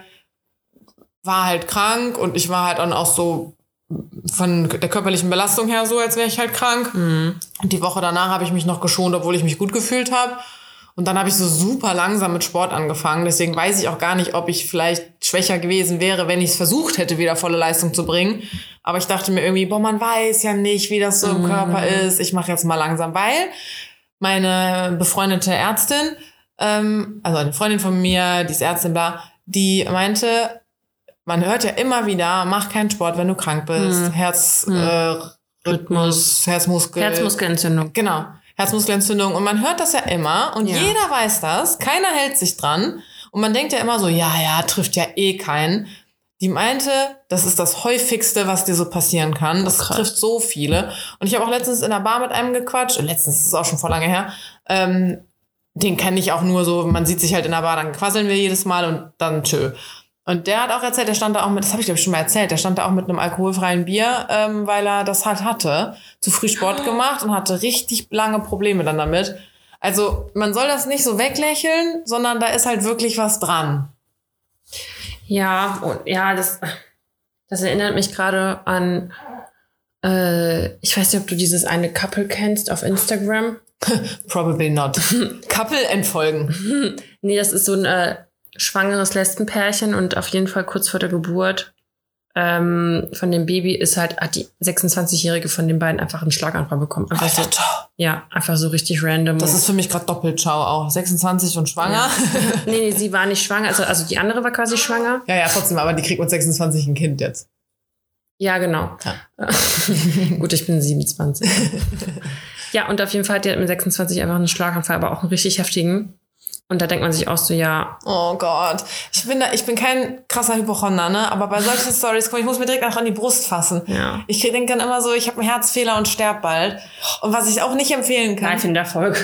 war halt krank und ich war halt dann auch so von der körperlichen Belastung her so, als wäre ich halt krank. Mhm. Und die Woche danach habe ich mich noch geschont, obwohl ich mich gut gefühlt habe. Und dann habe ich so super langsam mit Sport angefangen. Deswegen weiß ich auch gar nicht, ob ich vielleicht schwächer gewesen wäre, wenn ich es versucht hätte, wieder volle Leistung zu bringen. Aber ich dachte mir irgendwie, boah, man weiß ja nicht, wie das so im Körper ist. Ich mache jetzt mal langsam, weil meine befreundete Ärztin, ähm, also eine Freundin von mir, die ist Ärztin, bla, die meinte, man hört ja immer wieder, mach keinen Sport, wenn du krank bist. Herz, äh, Rhythmus, Herzmuskel. Herzmuskelentzündung. Genau. Herzmuskelentzündung. Und man hört das ja immer und Ja. jeder weiß das. Keiner hält sich dran. Und man denkt ja immer so, ja, ja, trifft ja eh keinen. Die meinte, das ist das häufigste, was dir so passieren kann. Das krass. trifft so viele. Und ich habe auch letztens in der Bar mit einem gequatscht. Letztens ist es auch schon vor lange her. Ähm, den kenne ich auch nur so, man sieht sich halt in der Bar, dann quasseln wir jedes Mal und dann tschö. Und der hat auch erzählt, der stand da auch mit, das habe ich glaube ich schon mal erzählt, der stand da auch mit einem alkoholfreien Bier, ähm, weil er das halt hatte, zu früh Sport gemacht und hatte richtig lange Probleme dann damit. Also man soll das nicht so weglächeln, sondern da ist halt wirklich was dran. Ja, und ja, das, das erinnert mich gerade an, äh, ich weiß nicht, ob du dieses eine Couple kennst auf Instagram. <laughs> Probably not. <laughs> Couple entfolgen. Nee, das ist so ein äh, schwangeres Lesbenpärchen und auf jeden Fall kurz vor der Geburt ähm, von dem Baby ist halt, hat die 26-Jährige von den beiden einfach einen Schlaganfall bekommen. Einfach so, ja, einfach so richtig random. Das ist für mich gerade Doppelschau auch. 26 und schwanger. <laughs> nee, nee, sie war nicht schwanger, also, also die andere war quasi schwanger. Ja, ja, trotzdem, aber die kriegt mit 26 ein Kind jetzt. Ja, genau. <laughs> Gut, ich bin 27. <laughs> ja, und auf jeden Fall hat die halt mit 26 einfach einen Schlaganfall, aber auch einen richtig heftigen. Und da denkt man sich auch so, ja. Oh Gott. Ich bin da, ich bin kein krasser Hypochonder, ne? Aber bei solchen <laughs> Stories, komm, ich muss mir direkt auch an die Brust fassen. Ja. Ich denke dann immer so, ich habe einen Herzfehler und sterb bald. Und was ich auch nicht empfehlen kann. Nein, für den Erfolg.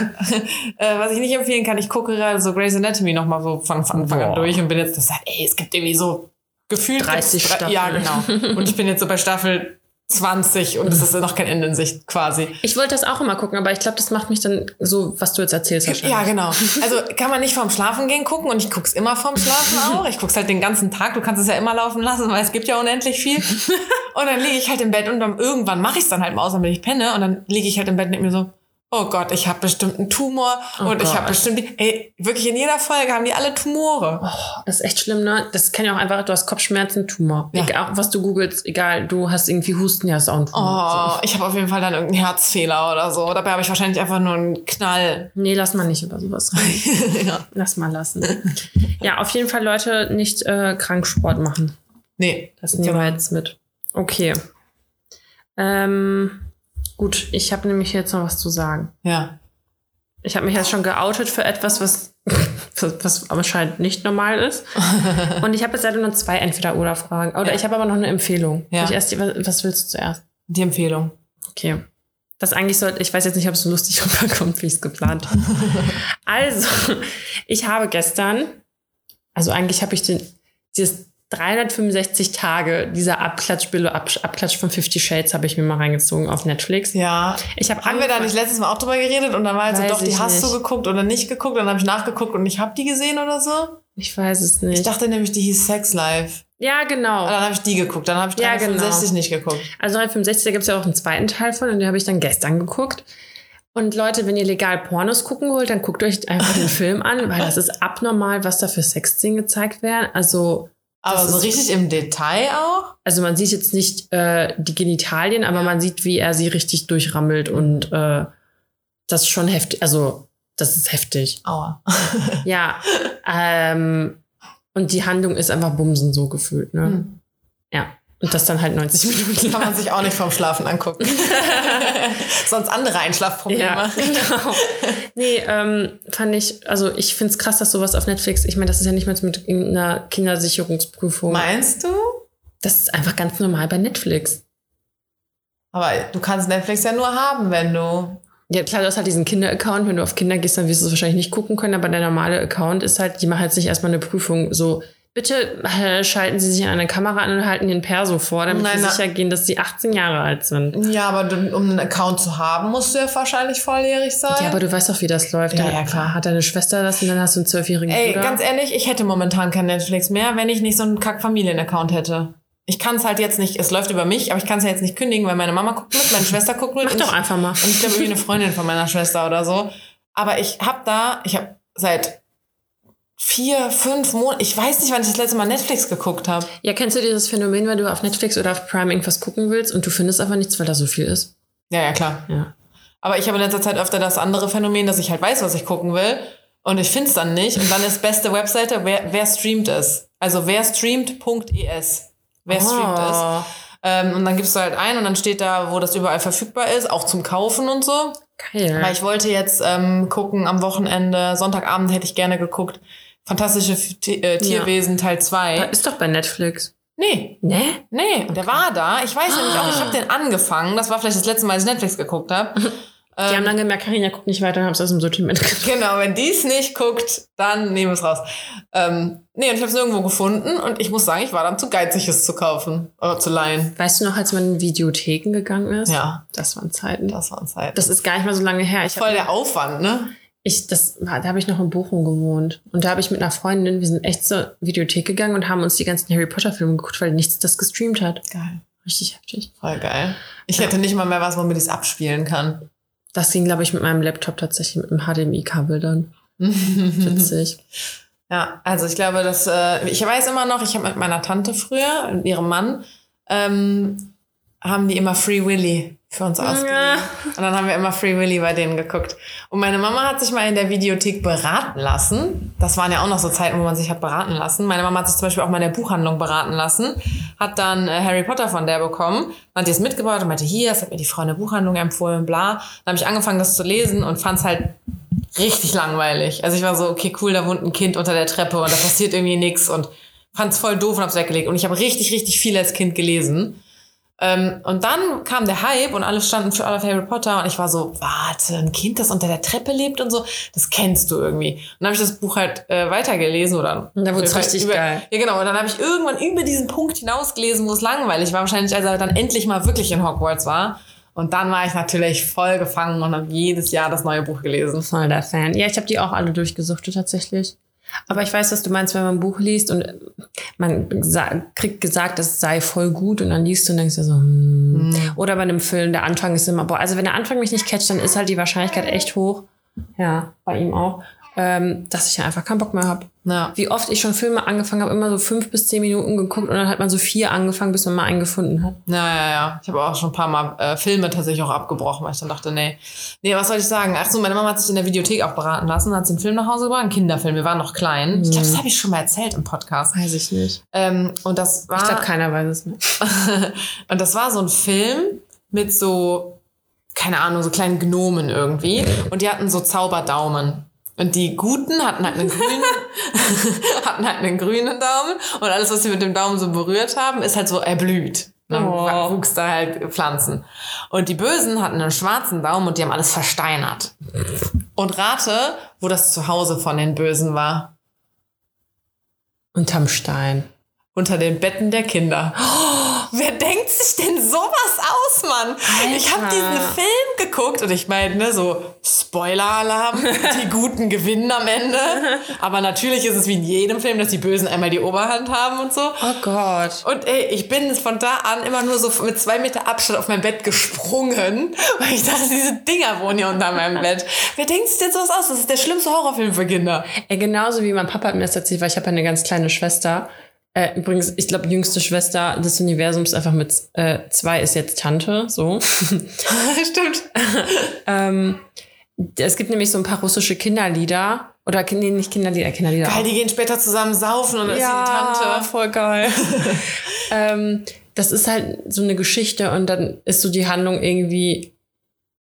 <laughs> äh, was ich nicht empfehlen kann, ich gucke gerade so Grey's Anatomy nochmal so von Anfang an durch und bin jetzt, das sagt, ey, es gibt irgendwie so gefühlt 30 gibt's drei- Ja, Staffeln. genau. <laughs> Und ich bin jetzt so bei Staffel 20 und es ist noch kein Ende in Sicht quasi. Ich wollte das auch immer gucken, aber ich glaube, das macht mich dann so, was du jetzt erzählst wahrscheinlich. Ja, genau. Also kann man nicht vorm Schlafen gehen gucken und ich guck's immer vorm Schlafen auch. Ich guck's halt den ganzen Tag. Du kannst es ja immer laufen lassen, weil es gibt ja unendlich viel. Und dann liege ich halt im Bett und dann irgendwann mache ich es dann halt mal aus, damit ich penne. Und dann liege ich halt im Bett und denk mir so, oh Gott, ich habe bestimmt einen Tumor und ich Gott. habe bestimmt, ey, wirklich in jeder Folge haben die alle Tumore. Oh, das ist echt schlimm, ne? Das kann ja auch einfach, du hast Kopfschmerzen, Tumor. Ja. Egal, was du googelst, egal, du hast irgendwie Husten, ja, ist auch ein Tumor. Oh, ich habe auf jeden Fall dann irgendeinen Herzfehler oder so. Dabei habe ich wahrscheinlich einfach nur einen Knall. Nee, lass mal nicht über sowas reden. <laughs> ja. Lass mal lassen. ja, auf jeden Fall Leute nicht äh, Kranksport machen. Nee. Das nehmen wir jetzt mit. Okay. Ähm, gut, ich habe nämlich jetzt noch was zu sagen. Ja. Ich habe mich jetzt schon geoutet für etwas, was, <laughs> was anscheinend nicht normal ist. <laughs> Und ich habe jetzt leider nur zwei Entweder-Oder-Fragen. Oder Ja. ich habe aber noch eine Empfehlung. Ja. Ich erst, die- was was willst du zuerst? Die Empfehlung. Okay. Das eigentlich sollte, ich weiß jetzt nicht, ob es so lustig <laughs> rüberkommt, wie ich es geplant habe. also, ich habe gestern, also eigentlich habe ich den, dieses 365 Tage, dieser Abklatschbillo, Ab, Abklatsch von Fifty Shades habe ich mir mal reingezogen auf Netflix. Ja. Ich habe Haben wir da nicht letztes Mal auch drüber geredet und dann war also Weiß doch, die ich hast du nicht. geguckt oder nicht geguckt? Und dann habe ich nachgeguckt und ich habe die gesehen oder so? Ich weiß es Ich nicht. dachte nämlich, die hieß Sex Life. ja, genau. Und dann habe ich die geguckt. Dann habe ich Ja, 365 nicht geguckt. Also 365 gibt es ja auch einen zweiten Teil von und den habe ich dann gestern geguckt. Und Leute, wenn ihr legal Pornos gucken wollt, dann guckt euch einfach den <laughs> Film an, weil das ist abnormal, was da für Sexszenen gezeigt werden. Also, Aber Das so richtig im Detail auch? also man sieht jetzt nicht äh, die Genitalien, aber man sieht, wie er sie richtig durchrammelt und äh, das ist schon heftig. Also, das ist heftig. Aua. <laughs> Ja. ähm, und die Handlung ist einfach Bumsen so gefühlt, ne? Hm. Ja. Und das dann halt 90 <laughs> Minuten. Kann man sich auch nicht vorm Schlafen angucken. <laughs> Sonst andere Einschlafprobleme. Ja, genau. Nee, ähm, fand ich, also ich finde es krass, dass sowas auf Netflix, ich meine, das ist ja nicht mal mit einer Kindersicherungsprüfung. Meinst du? Das ist einfach ganz normal bei Netflix. Aber du kannst Netflix ja nur haben, wenn du. Ja, klar, du hast halt diesen Kinder-Account. Wenn du auf Kinder gehst, dann wirst du es wahrscheinlich nicht gucken können, aber der normale Account ist halt, die machen jetzt nicht erstmal eine Prüfung so. Bitte äh, schalten Sie sich eine Kamera an und halten den Perso vor, damit Nein, Sie sicher gehen, dass Sie 18 Jahre alt sind. Ja, aber du, um einen Account zu haben, musst du ja wahrscheinlich volljährig sein. Ja, aber du weißt doch, wie das läuft. Ja, ja, klar. Hat deine Schwester das und dann hast du einen zwölfjährigen Ey, Bruder. ganz ehrlich, ich hätte momentan kein Netflix mehr, wenn ich nicht so einen Kack-Familien-Account hätte. Ich kann es halt jetzt nicht, es läuft über mich, aber ich kann es ja jetzt nicht kündigen, weil meine Mama guckt mit, meine Schwester guckt mit. Mach doch ich, einfach mal. Und ich glaube, irgendwie eine Freundin von meiner Schwester oder so. Aber ich hab da, ich habe seit vier, fünf Monaten, ich weiß nicht, wann ich das letzte Mal Netflix geguckt habe. Ja, kennst du dieses Phänomen, wenn du auf Netflix oder auf Prime irgendwas gucken willst und du findest aber nichts, weil da so viel ist? Ja, ja, klar. Ja. Aber ich habe in letzter Zeit öfter das andere Phänomen, dass ich halt weiß, was ich gucken will. Und ich finde es dann nicht. Und dann ist beste Webseite, wer, wer streamt es. Also wer streamt.es. Wer streamt es. Oh, Ähm, und dann gibst du halt ein und dann steht da, wo das überall verfügbar ist, auch zum Kaufen und so. geil. Weil ich wollte jetzt ähm, gucken am Wochenende, Sonntagabend hätte ich gerne geguckt, Fantastische äh, Tierwesen Teil Da 2. ist doch bei Netflix. Nee, Ne? nee, und der war da. Ich weiß nämlich auch, ich habe den angefangen. Das war vielleicht das letzte Mal, als ich Netflix geguckt habe. <laughs> Die haben dann gemerkt, Karina guckt nicht weiter und haben es aus dem Sortiment <laughs> genommen. Genau, wenn die es nicht guckt, dann nehmen wir es raus. Ähm, nee, und ich habe es nirgendwo gefunden und ich muss sagen, ich war dann zu geizig, es zu kaufen oder zu leihen. Weißt du noch, als man in Videotheken gegangen ist? Ja. Das waren Zeiten. Das waren Zeiten. Das ist gar nicht mal so lange her. Ich voll der Aufwand, ne? Ich, das da habe ich noch in Bochum gewohnt. Und da habe ich mit einer Freundin, wir sind echt zur Videothek gegangen und haben uns die ganzen Harry Potter Filme geguckt, weil nichts das gestreamt hat. Geil. Richtig heftig. Voll geil. Ich hätte nicht mal mehr was, womit ich es abspielen kann. Das ging, glaube ich, mit meinem Laptop tatsächlich mit dem HDMI-Kabel dann. <laughs> Witzig. Ja, also ich glaube, dass äh, ich weiß immer noch, ich habe mit meiner Tante früher und ihrem Mann ähm, haben die immer Free Willy für uns ausgeliehen. Ja. Und dann haben wir immer Free Willy bei denen geguckt. Und meine Mama hat sich mal in der Videothek beraten lassen. Das waren ja auch noch so Zeiten, wo man sich hat beraten lassen. Meine Mama hat sich zum Beispiel auch mal in der Buchhandlung beraten lassen, hat dann äh, Harry Potter von der bekommen, hat die es mitgebracht und meinte, hier, das hat mir die Frau in der Buchhandlung empfohlen, bla. Dann habe ich angefangen, das zu lesen und fand es halt richtig langweilig. Also ich war so, okay, cool, da wohnt ein Kind unter der Treppe und da passiert irgendwie nichts und fand's voll doof und hab's weggelegt. Und ich habe richtig, richtig viel als Kind gelesen. Ähm, und dann kam der Hype und alle standen für alle Harry Potter und ich war so, warte, ein Kind, das unter der Treppe lebt und so, das kennst du irgendwie. Und dann habe ich das Buch halt äh, weitergelesen oder. Und da wurde es richtig über, geil. Ja, genau. Und dann habe ich irgendwann über diesen Punkt hinausgelesen, wo es langweilig war. Wahrscheinlich, als er dann endlich mal wirklich in Hogwarts war. Und dann war ich natürlich voll gefangen und habe jedes Jahr das neue Buch gelesen. Voll der Fan. Ja, ich habe die auch alle durchgesuchtet tatsächlich. Aber ich weiß, was du meinst, wenn man ein Buch liest und man kriegt gesagt, es sei voll gut und dann liest du und denkst dir so, hm. oder bei einem Film, der Anfang ist immer, boah, also wenn der Anfang mich nicht catcht, dann ist halt die Wahrscheinlichkeit echt hoch, ja, bei ihm auch, ähm, dass ich einfach keinen Bock mehr habe. Ja. Wie oft ich schon Filme angefangen habe, immer so fünf bis zehn Minuten geguckt und dann hat man so vier angefangen, bis man mal einen gefunden hat. Ja, ja, ja. Ich habe auch schon ein paar Mal äh, Filme tatsächlich auch abgebrochen, weil ich dann dachte, nee. Nee, was soll ich sagen? Ach so, meine Mama hat sich in der Videothek auch beraten lassen, hat sie einen Film nach Hause gebracht, einen Kinderfilm. Wir waren noch klein. Ich glaube, das habe ich schon mal erzählt im Podcast. Weiß ich nicht. Ähm, und das war. Ich glaube, keiner weiß es mehr. <laughs> und das war so ein Film mit so, keine Ahnung, so kleinen Gnomen irgendwie. Und die hatten so Zauberdaumen. Und die Guten hatten halt einen grünen, <laughs> hatten halt einen grünen Daumen. Und alles, was sie mit dem Daumen so berührt haben, ist halt so erblüht. Dann Oh. wuchs da halt Pflanzen. Und die Bösen hatten einen schwarzen Daumen und die haben alles versteinert. Und rate, wo das Zuhause von den Bösen war. Unterm Stein. Unter den Betten der Kinder. Wer denkt sich denn sowas aus, Mann? Ich habe Alter. diesen Film geguckt und ich meine, ne, so Spoiler-Alarm, <laughs> die Guten gewinnen am Ende. Aber natürlich ist es wie in jedem Film, dass die Bösen einmal die Oberhand haben und so. Oh Gott. Und ey, ich bin von da an immer nur so mit zwei Meter Abstand auf mein Bett gesprungen, <laughs> weil ich dachte, diese Dinger wohnen hier unter meinem <laughs> Bett. Wer denkt sich denn sowas aus? Das ist der schlimmste Horrorfilm für Kinder. Ey, genauso wie mein Papa hat mir das erzählt, weil ich habe eine ganz kleine Schwester. Äh, übrigens, ich glaube, jüngste Schwester des Universums einfach mit äh, zwei ist jetzt Tante, so. <laughs> <laughs> Stimmt. ähm, es gibt nämlich so ein paar russische Kinderlieder. Oder nee, nicht Kinderlieder, Kinderlieder. Geil, auch. die gehen später zusammen saufen und dann ist sie Tante. voll geil. <laughs> ähm, das ist halt so eine Geschichte und dann ist so die Handlung irgendwie.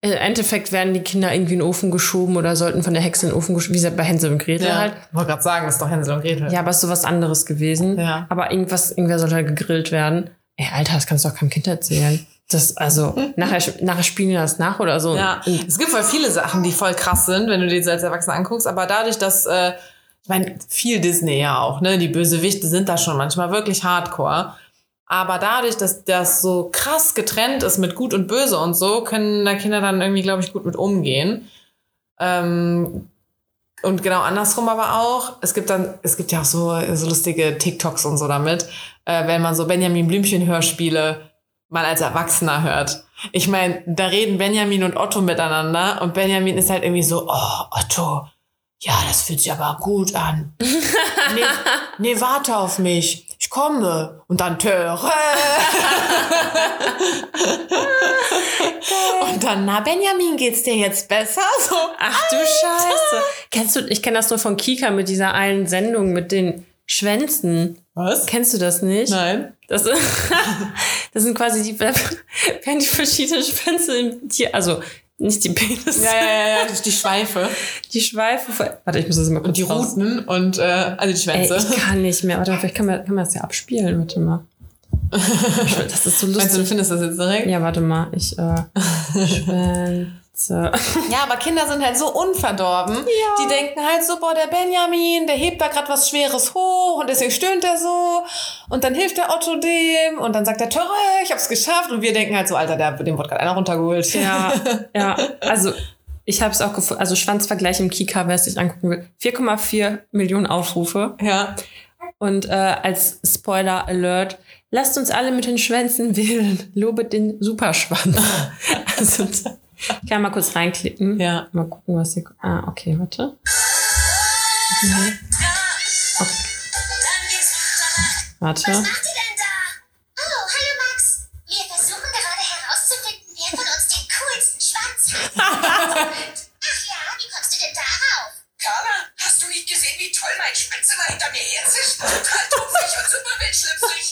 Im Endeffekt werden die Kinder irgendwie in den Ofen geschoben oder sollten von der Hexe in den Ofen geschoben, wie bei Hänsel und Gretel Ja, halt. ich wollte gerade sagen, das ist doch Hänsel und Gretel. Ja, aber es ist so was anderes gewesen. Ja. Aber irgendwas, irgendwer sollte halt gegrillt werden. Ey, Alter, das kannst du doch keinem Kind erzählen. Das, also, <laughs> nachher, nachher spielen die das nach oder so. Ja, es gibt voll viele Sachen, die voll krass sind, wenn du dir als Erwachsener anguckst. Aber dadurch, dass, äh, ich meine, viel Disney ja auch, ne? Die Bösewichte sind da schon manchmal wirklich hardcore. Aber dadurch, dass das so krass getrennt ist mit Gut und Böse und so, können da Kinder dann irgendwie, glaube ich, gut mit umgehen. Ähm, und genau andersrum aber auch. Es gibt dann, es gibt ja auch so, so lustige TikToks und so damit, äh, wenn man so Benjamin Blümchen Hörspiele mal als Erwachsener hört. Ich meine, da reden Benjamin und Otto miteinander und Benjamin ist halt irgendwie so, oh, Otto, ja, das fühlt sich aber gut an. <laughs> nee, nee, warte auf mich. Ich komme. Und dann Töre. <laughs> und dann, na, Benjamin, geht's dir jetzt besser? So, Ach du Scheiße. Kennst du, ich kenne das nur von Kika mit dieser einen Sendung mit den Schwänzen. was? Kennst du das nicht? Nein. Das, <laughs> das sind quasi die, <laughs> werden die verschiedenen Schwänze im Tier, also nicht die Penis, Ja, ja, ja, ja, die Schweife. die Schweife. von- Warte, ich muss das mal kurz Und die Ruten und, äh, also die Ey, Schwänze. ich kann nicht mehr. Warte, vielleicht kann man, kann man das ja abspielen. Warte mal. Das ist so Meinst du, du lustig. findest das jetzt direkt? Ja, warte mal. Ich, äh, <laughs> Schwänze. Ja, aber Kinder sind halt so unverdorben. Die denken halt so, boah, der Benjamin, der hebt da gerade was Schweres hoch und deswegen stöhnt er so. Und dann hilft der Otto dem und dann sagt er, Törre, ich hab's geschafft. Und wir denken halt so, Alter, der, dem wurde gerade einer runtergeholt. Ja, <laughs> ja. Also, ich habe es auch gefunden. Also, Schwanzvergleich im Kika, wer es sich angucken will. 4,4 Millionen Aufrufe. Ja. Und äh, als Spoiler Alert, lasst uns alle mit den Schwänzen wählen. Lobet den Superschwanz. <laughs> also, ich kann mal kurz reinklicken. Ja. Mal gucken, was hier. Ah, okay, warte. Mhm. Okay. Warte. Was macht ihr denn da? Oh, hallo Max. Wir versuchen gerade herauszufinden, wer von uns den coolsten Schwanz hat. Ach ja, wie kommst du denn darauf? Carla, hast du nicht gesehen, wie toll mein Schwanz immer hinter mir herzischt? Total tupfig und super wildschlüpfrig.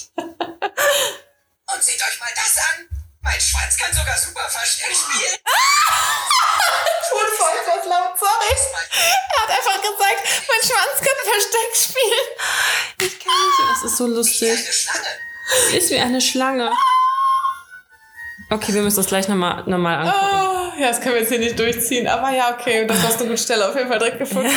Und seht euch mal das an. Mein Schwanz kann sogar super Versteck spielen. Ah! Unfall etwas laut, sorry. Er hat einfach gesagt, mein Schwanz kann Versteck spielen. Ich kann nicht. Das ist so lustig. Ist wie eine Schlange. Okay, wir müssen das gleich nochmal noch mal angucken. Oh, ja, das können wir jetzt hier nicht durchziehen. Aber ja, okay, das hast du eine gute Stelle auf jeden Fall direkt gefunden.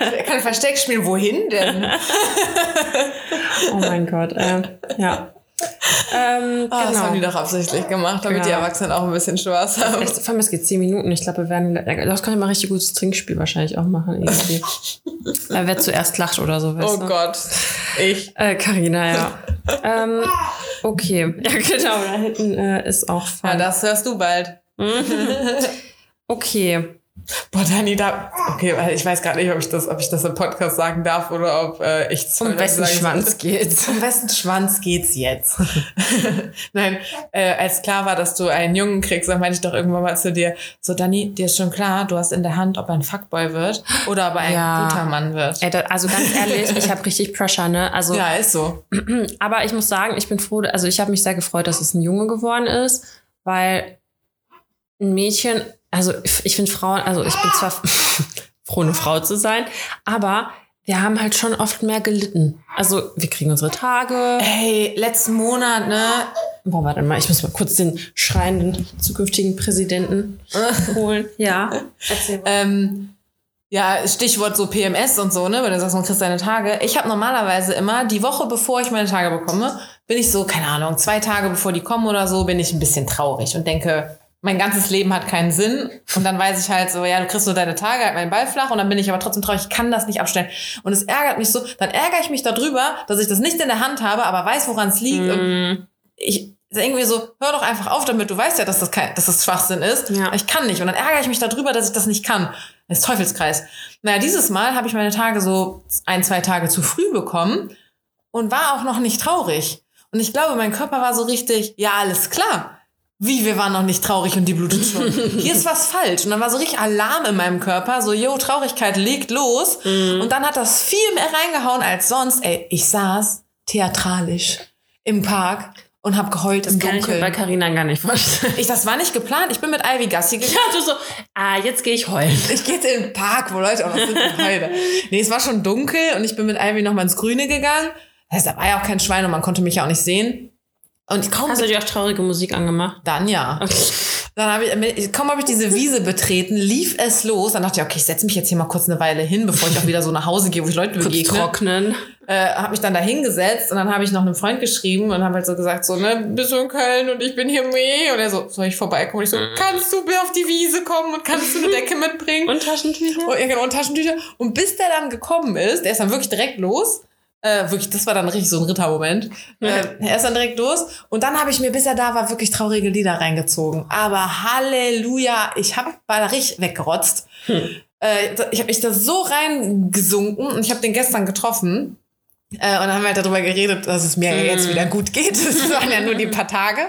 Er kann Versteck spielen. Wohin denn? <laughs> oh mein Gott. Äh, ja. <laughs> Ähm, Ah, Das haben die genau. doch absichtlich gemacht, damit Ja. die Erwachsenen auch ein bisschen Spaß haben. Echt, vor allem, es geht zehn Minuten. Ich glaube, wir werden. Das kann ich mal richtig gutes Trinkspiel wahrscheinlich auch machen. Irgendwie. <laughs> Wer zuerst lacht oder so. Weißt Oh du? Gott. Ich. Äh, Carina, ja. ähm, okay. <laughs> Ja, genau. Da hinten äh, ist auch Ja, Fun. das hörst du bald. okay. Boah, Dani, da. Okay, weil ich weiß gar nicht, ob ich das, ob ich das im Podcast sagen darf oder ob äh, ich Um wessen Schwanz geht's? Um wessen Schwanz geht's jetzt? <laughs> Nein, äh, als klar war, dass du einen Jungen kriegst, dann meinte ich doch irgendwann mal zu dir, so Dani, dir ist schon klar, du hast in der Hand, ob er ein Fuckboy wird oder ob er ein Ja. guter Mann wird. Ey, da, also ganz ehrlich, ich habe richtig Pressure, ne? Also, Ja, ist so. <clears throat> aber ich muss sagen, ich bin froh, also ich habe mich sehr gefreut, dass es ein Junge geworden ist, weil ein Mädchen, also ich, finde Frauen, also ich bin zwar <laughs> froh, eine Frau zu sein, aber wir haben halt schon oft mehr gelitten. Also wir kriegen unsere Tage. Hey, letzten Monat, ne? Boah, warte mal, ich muss mal kurz den schreienden zukünftigen Präsidenten <laughs> holen. Ja. Ähm, ja, Stichwort so PMS und so, ne? Wenn du sagst, man kriegt deine Tage. Ich habe normalerweise immer, die Woche bevor ich meine Tage bekomme, bin ich so, keine Ahnung, zwei Tage bevor die kommen oder so, bin ich ein bisschen traurig und denke, mein ganzes Leben hat keinen Sinn. Und dann weiß ich halt so, ja, du kriegst nur deine Tage, halt meinen Ball flach und dann bin ich aber trotzdem traurig, ich kann das nicht abstellen. Und es ärgert mich so, dann ärgere ich mich darüber, dass ich das nicht in der Hand habe, aber weiß, woran es liegt. Und ich irgendwie so, hör doch einfach auf damit, du weißt ja, dass das, kein, dass das Schwachsinn ist. Ja. Ich kann nicht. Und dann ärgere ich mich darüber, dass ich das nicht kann. Das ist Teufelskreis. Naja, dieses Mal habe ich meine Tage so ein, zwei Tage zu früh bekommen und war auch noch nicht traurig. Und ich glaube, mein Körper war so richtig, ja, alles klar. Wie, wir waren noch nicht traurig und die blutet schon. <laughs> Hier ist was falsch. Und dann war so richtig Alarm in meinem Körper, so, yo, Traurigkeit legt los. Und dann hat das viel mehr reingehauen als sonst. Ey, ich saß theatralisch im Park und hab geheult im Kann ich mir bei Dunkeln. Carina gar nicht vorstellen. Ich, das war nicht geplant. Ich bin mit Ivy Gassi <laughs> gegangen. Ja, du so, ah, jetzt gehe ich heulen. Ich gehe jetzt in den Park, wo Leute auch noch sind und heule. Nee, es war schon dunkel und ich bin mit Ivy noch mal ins Grüne gegangen. Das heißt, da war ja auch kein Schwein und man konnte mich ja auch nicht sehen. Und kaum Hast du dir auch traurige Musik angemacht? dann ja. Dann habe ich, kaum habe ich diese Wiese betreten, lief es los. Dann dachte ich, okay, ich setze mich jetzt hier mal kurz eine Weile hin, bevor ich auch wieder so nach Hause gehe, wo ich Leute Kurz begegne. trocknen. Äh, habe mich dann da hingesetzt und dann habe ich noch einem Freund geschrieben und habe halt so gesagt, so, ne, bist du in Köln und ich bin hier meh. Und er so, soll ich vorbeikommen? Und ich so, kannst du mir auf die Wiese kommen und kannst du eine Decke mitbringen? <laughs> Und Taschentücher? Und, ja, genau, und Taschentücher. Und bis der dann gekommen ist, der ist dann wirklich direkt los. Äh, wirklich, das war dann richtig so ein Rittermoment. Äh, er ist dann direkt los. Und dann habe ich mir, bis er da war, wirklich traurige Lieder reingezogen. Aber Halleluja, ich habe war da richtig weggerotzt. Äh, da- ich habe mich da so reingesunken und ich habe den gestern getroffen. Äh, und dann haben wir halt darüber geredet, dass es mir jetzt wieder gut geht. <laughs> Das waren ja nur die paar Tage.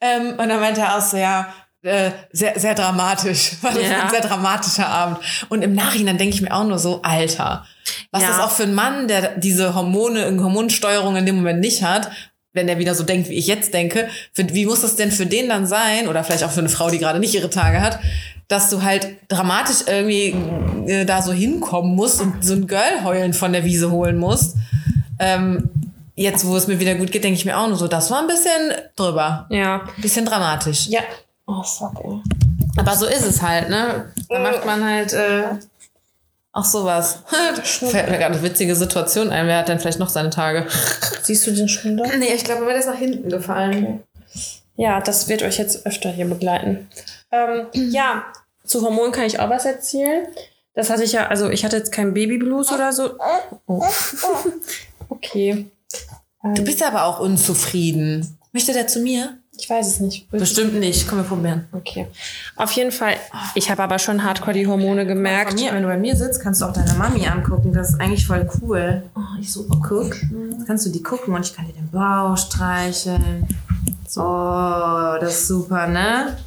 Ähm, und dann meinte er auch so, ja, äh, sehr, sehr dramatisch. War das Ja. ein sehr dramatischer Abend. Und im Nachhinein denke ich mir auch nur so, Alter, was Ja. das auch für ein Mann, der diese Hormone, Hormonsteuerung in dem Moment nicht hat, wenn er wieder so denkt, wie ich jetzt denke, für, wie muss das denn für den dann sein, oder vielleicht auch für eine Frau, die gerade nicht ihre Tage hat, dass du halt dramatisch irgendwie äh, da so hinkommen musst und so ein Girl heulen von der Wiese holen musst. Ähm, jetzt, wo es mir wieder gut geht, denke ich mir auch nur so, das war ein bisschen drüber. Ja. Ein bisschen dramatisch. Ja. Oh, fuck, ey. Aber so ist es halt, ne? Da macht man halt äh, auch sowas. Fällt mir gerade eine witzige Situation ein. Wer hat denn vielleicht noch seine Tage? Siehst du den schon da? Nee, ich glaube, mir ist nach hinten gefallen. Ja, das wird euch jetzt öfter hier begleiten. Ähm, ja, zu Hormonen kann ich auch was erzählen. Das hatte ich ja, also ich hatte jetzt keinen Babyblues oder so. Oh. <laughs> Okay. Du bist aber auch unzufrieden. Möchte der zu mir? Ich weiß es nicht. Bestimmt nicht. Komm, wir probieren. Okay. Auf jeden Fall, ich habe aber schon hardcore die Hormone gemerkt. mir, wenn du bei mir sitzt, kannst du auch deine Mami angucken. Das ist eigentlich voll cool. Oh, ich super guck. Kannst du die gucken und ich kann dir den Bauch streicheln. So, das ist super, ne?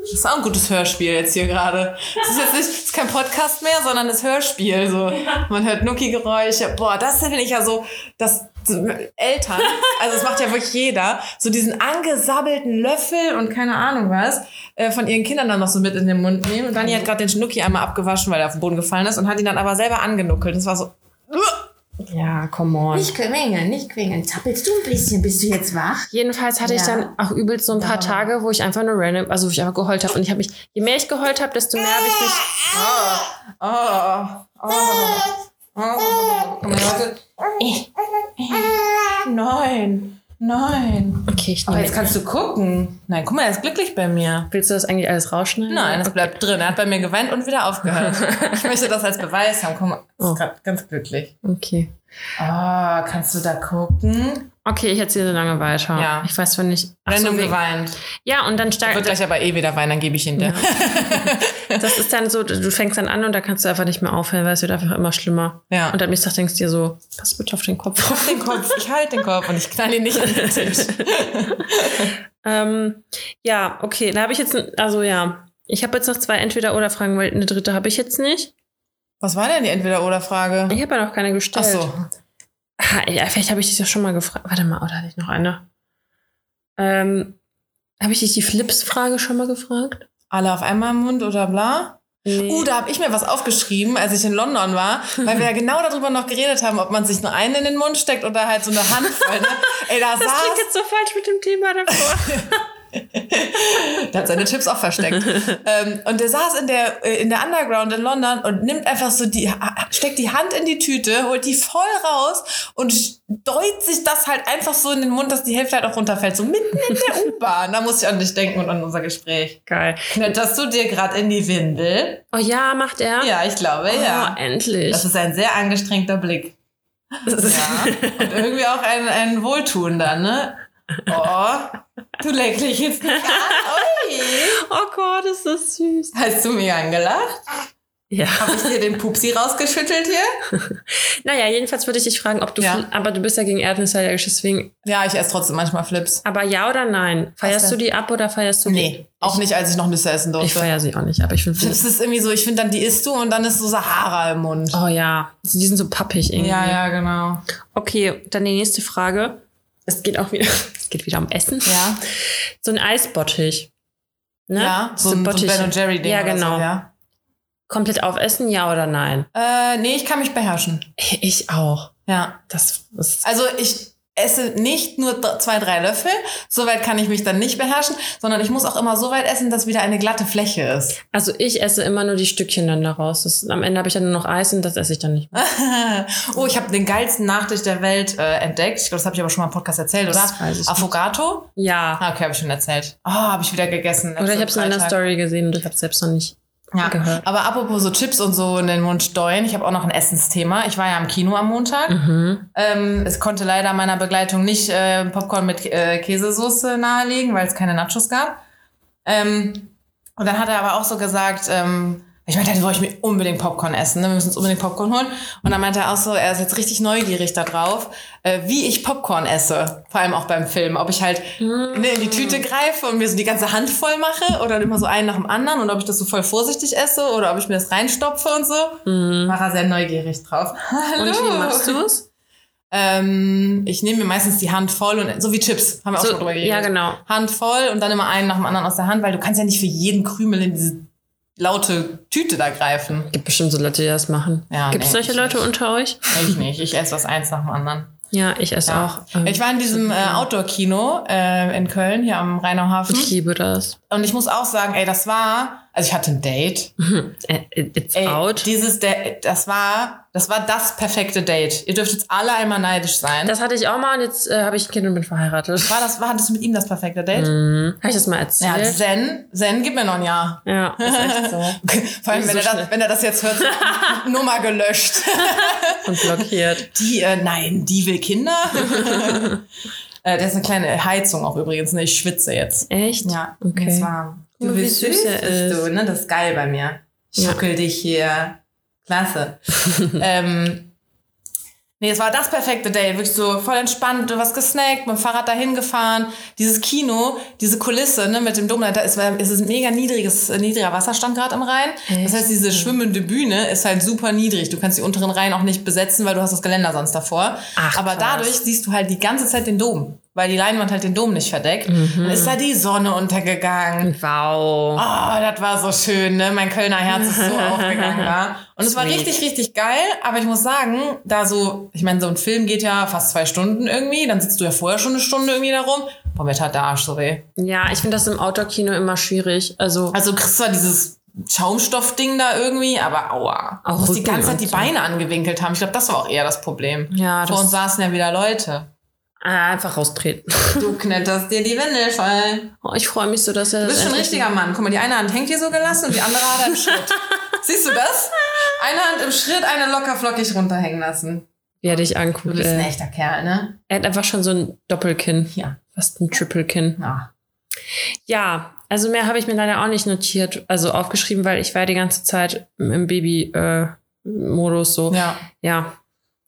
Das ist auch ein gutes Hörspiel jetzt hier gerade. Das ist jetzt nicht, das ist kein Podcast mehr, sondern das Hörspiel. So, man hört Nuki-Geräusche. Boah, das finde ich ja so, dass so Eltern, also das macht ja wirklich jeder, so diesen angesabbelten Löffel und keine Ahnung was, äh, von ihren Kindern dann noch so mit in den Mund nehmen. Und Dani hat gerade den Schnucki einmal abgewaschen, weil er auf den Boden gefallen ist und hat ihn dann aber selber angenuckelt. Das war so, Ja, come on. Nicht quengeln, nicht quengeln. Zappelst du ein bisschen? Bist du jetzt wach? Jedenfalls hatte ich Ja. dann auch übelst so ein paar Tage, wo ich einfach nur random, also wo ich einfach geheult habe. Und ich habe mich, je mehr ich geheult habe, desto mehr habe ich mich. Oh, oh, oh. Komm mal, warte. Nein, nein. Okay, ich Oh, nehme. jetzt kannst du gucken. Nein, guck mal, er ist glücklich bei mir. Willst du das eigentlich alles rausschneiden? Nein, das bleibt drin. Er hat bei mir geweint und wieder aufgehört. <laughs> Ich möchte das als Beweis haben. Guck mal, ist Oh. grad ganz glücklich. Okay. Oh, kannst du da gucken? Okay, ich erzähle so lange weiter. Ja. Ich weiß zwar nicht. Ach so, Random wegen- geweint. Ja, und dann Wird steigt. gleich aber eh wieder weinen, dann gebe ich ihn dir. <laughs> Das ist dann so, du fängst dann an und da kannst du einfach nicht mehr aufhören, weil es wird einfach immer schlimmer. Ja. Und am nächsten Tag denkst du dir so, pass bitte auf den Kopf. Auf den Kopf, ich halte den Kopf und ich knall ihn nicht an den Tisch. <laughs> ähm, ja, okay, da habe ich jetzt, also ja, ich habe jetzt noch zwei Entweder-Oder-Fragen, weil eine dritte habe ich jetzt nicht. Was war denn die Entweder-Oder-Frage? Ich habe ja noch keine Ach gestellt. so. Ha, ja, vielleicht habe ich dich ja schon mal gefragt. Warte mal, oder hatte ich noch eine? Ähm, habe ich dich die Flips-Frage schon mal gefragt? Alle auf einmal im Mund oder bla? Nee. Uh, da habe ich mir was aufgeschrieben, als ich in London war, weil wir ja genau darüber noch geredet haben, ob man sich nur einen in den Mund steckt oder halt so eine Handvoll. Ne? <laughs> Ey, da das klingt saß, jetzt so falsch mit dem Thema davor. <laughs> <laughs> der hat seine Chips auch versteckt. <laughs> ähm, und der saß in der, äh, in der Underground in London und nimmt einfach so die, steckt die Hand in die Tüte, holt die voll raus und deut sich das halt einfach so in den Mund, dass die Hälfte halt auch runterfällt. So mitten in der <laughs> U-Bahn. Da muss ich an dich denken und an unser Gespräch. Geil. Knetterst du dir gerade in die Windel? Oh ja, macht er? Ja, ich glaube, ja. Oh, endlich. Das ist ein sehr angestrengter Blick. Ja. Und irgendwie auch ein, ein wohltuender, ne? Oh, du dich jetzt nicht an. Oh Gott, ist das süß. Hast du mir angelacht? Ja. Habe ich dir den Pupsi rausgeschüttelt hier? <laughs> Naja, jedenfalls würde ich dich fragen, ob du, Ja. Aber du bist ja gegen Erdnüsse allergisch, deswegen, Ja, ich esse trotzdem manchmal Flips. aber ja oder nein? Feierst du die ab oder feierst du die? Nee, auch nicht, als ich noch Nüsse essen Ich durfte. feiere sie auch nicht, aber ich finde Das ist irgendwie so, ich finde dann, die isst du und dann ist so Sahara im Mund. Oh ja, also die sind so pappig irgendwie. Ja, ja, genau. Okay, dann die nächste Frage. Es geht auch wieder, <laughs> es geht wieder um Essen. Ja, So ein Eisbottich. Ne? ja so, ein, so ein Ben Jerry Ding Ja, oder genau. So, ja. Komplett aufessen, ja oder nein? Äh, nee, ich kann mich beherrschen. Ich auch. Ja. Das ist Also ich esse nicht nur zwei, drei Löffel, soweit kann ich mich dann nicht beherrschen, sondern ich muss auch immer so weit essen, dass wieder eine glatte Fläche ist. Also ich esse immer nur die Stückchen dann daraus. Das, am Ende habe ich dann nur noch Eis und das esse ich dann nicht mehr. <laughs> oh, ich habe den geilsten Nachtisch der Welt äh, entdeckt. Ich glaube, das habe ich aber schon mal im Podcast erzählt, oder? Das weiß ich nicht. Affogato? Ja. Ah, okay, habe ich schon erzählt. Oh, habe ich wieder gegessen. Oder ich habe es in einer. Story gesehen und ich habe es selbst noch nicht Ja, gehört. aber apropos so Chips und so in den Mund steuen, ich habe auch noch ein Essensthema. Ich war ja im Kino am Montag. Mhm. Ähm, es konnte leider meiner Begleitung nicht äh, Popcorn mit äh, Käsesoße nahelegen, weil es keine Nachos gab. Ähm, und dann hat er aber auch so gesagt, ähm, ich meinte, wollte ich mir unbedingt Popcorn essen, ne? wir müssen uns unbedingt Popcorn holen. Und dann meinte er auch so, er ist jetzt richtig neugierig darauf, äh, wie ich Popcorn esse, vor allem auch beim Film. Ob ich halt ne, in die Tüte greife und mir so die ganze Hand voll mache oder immer so einen nach dem anderen und ob ich das so voll vorsichtig esse oder ob ich mir das reinstopfe und so. War er sehr neugierig drauf. <laughs> Und wie machst du es? Ähm, ich nehme mir meistens die Hand voll und so wie Chips, haben wir auch So, schon drüber geredet. ja, genau. Hand voll und dann immer einen nach dem anderen aus der Hand, weil du kannst ja nicht für jeden Krümel in diese laute Tüte da greifen. Gibt bestimmt so Leute, die das machen. Ja, Gibt es nee, solche Leute nicht. unter euch? Ich nicht. Ich esse was eins nach dem anderen. Ja, ich esse Ja. auch. Ähm, Ich war in diesem äh, Outdoor-Kino äh, in Köln, hier am Rheinauhafen. ich liebe das. Und ich muss auch sagen, ey, das war, also ich hatte ein Date. Äh, It's Ey, out. dieses, Date, das war, das war das perfekte Date. Ihr dürft jetzt alle einmal neidisch sein. Das hatte ich auch mal und jetzt äh, habe ich ein Kind und bin verheiratet. war das, war das mit ihm das perfekte Date? Mhm. Habe ich das mal Ja, erzählt? Zen, Zen, gib mir noch ein Jahr. Ja, ist echt so. <laughs> Vor allem, So wenn, er schnell. das, wenn er das jetzt hört, <laughs> Nummer gelöscht. <laughs> Und blockiert. Die, äh, nein, die will Kinder. äh, das ist eine kleine Heizung auch übrigens, ne? Ich schwitze jetzt. Echt? Ja, Okay. jetzt warm. Guck mal, wie süß bist ist. du, ne? Das ist geil bei mir. Ich Ja. schuckel dich hier. Klasse. <laughs> ähm, nee, es war das perfekte Date. Wirklich so voll entspannt, du was gesnackt, mit dem Fahrrad dahin gefahren. Dieses Kino, diese Kulisse, ne, mit dem Dom, da ist, es ist ein mega niedriges, äh, niedriger Wasserstand gerade im Rhein. Das heißt, diese schwimmende Bühne ist halt super niedrig. Du kannst die unteren Reihen auch nicht besetzen, weil du hast das Geländer sonst davor. Ach, Aber krass. dadurch siehst du halt die ganze Zeit den Dom. Weil die Leinwand halt den Dom nicht verdeckt. Dann ist da die Sonne untergegangen. Wow. Oh, das war so schön, ne? Mein Kölner Herz ist so <laughs> aufgegangen da. Und es war richtig, richtig geil. Aber ich muss sagen, da so, ich meine, so ein Film geht ja fast zwei Stunden irgendwie. Dann sitzt du ja vorher schon eine Stunde irgendwie da rum. Boah, mir tat der Arsch so weh. Ja, ich finde das im Outdoor-Kino immer schwierig. Also, Also du kriegst zwar dieses Schaumstoffding da irgendwie, aber aua. Auch musst die ganze Zeit die. Beine angewinkelt haben. Ich glaube, das war auch eher das Problem. Ja, Vor uns saßen ja wieder Leute. Ah, einfach raustreten. <laughs> Du knetterst dir die Windel voll. Oh, ich freue mich so, dass er Du bist schon ein richtiger Mann. Guck mal, die eine Hand hängt hier so gelassen und die andere hat er im Schritt. <laughs> Siehst du das? Eine Hand im Schritt, eine locker flockig runterhängen lassen. Wie er dich Du bist ein echter Kerl, ne? Er hat einfach schon so ein Doppelkinn. Ja. Fast ein Triple-Kinn. Ja. Ja, also mehr habe ich mir leider auch nicht notiert, also aufgeschrieben, weil ich war die ganze Zeit im Baby-Modus so. Ja. Ja,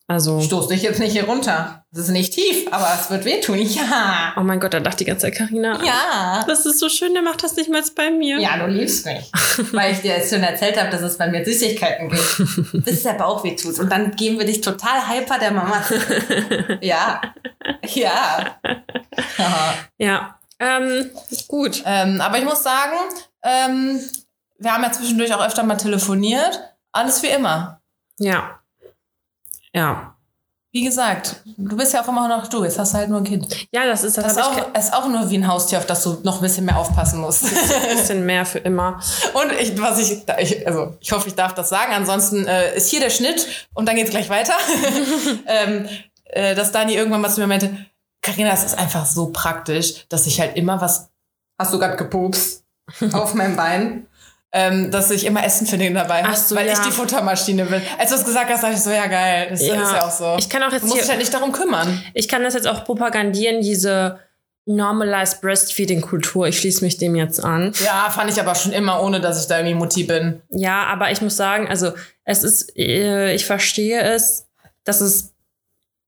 also. Stoß dich jetzt nicht hier runter. Es ist nicht tief, aber es wird wehtun. <laughs> Ja. Oh mein Gott, da dachte die ganze Zeit Karina. Ja. Das ist so schön, der macht das nicht mal bei mir. Ja, du liebst mich. <laughs> Weil ich dir jetzt schon erzählt habe, dass es bei mir Süßigkeiten gibt. <laughs> Bis der Bauch weh tut. Und dann geben wir dich total hyper der Mama. Ja. Ja. Ja. Ähm, gut. ähm, aber ich muss sagen, ähm, wir haben ja zwischendurch auch öfter mal telefoniert. Alles wie immer. Ja. Ja. Wie gesagt, du bist ja auch immer noch du. Jetzt hast du halt nur ein Kind. Ja, das ist das, Das ist auch, ist auch nur wie ein Haustier, auf das du noch ein bisschen mehr aufpassen musst. ein bisschen mehr für immer. <laughs> Und ich, was ich, ich, also ich hoffe, ich darf das sagen. Ansonsten äh, ist hier der Schnitt und dann geht's gleich weiter. <laughs> <laughs> ähm, äh, dass Dani irgendwann mal zu mir meinte, Carina, es ist einfach so praktisch, dass ich halt immer was. Hast du gerade gepupst auf meinem Bein? Ähm, dass ich immer Essen für den dabei habe, so, weil ja. ich die Futtermaschine bin. Als du es gesagt hast, dachte ich so, ja geil, das ist ja auch so. Ich kann auch du jetzt musst dich halt nicht darum kümmern. ich kann das jetzt auch propagandieren, diese Normalized Breastfeeding-Kultur. Ich schließe mich dem jetzt an. Ja, fand ich aber schon immer, ohne dass ich da irgendwie Mutti bin. Ja, aber ich muss sagen, also es ist, äh, ich verstehe es, dass es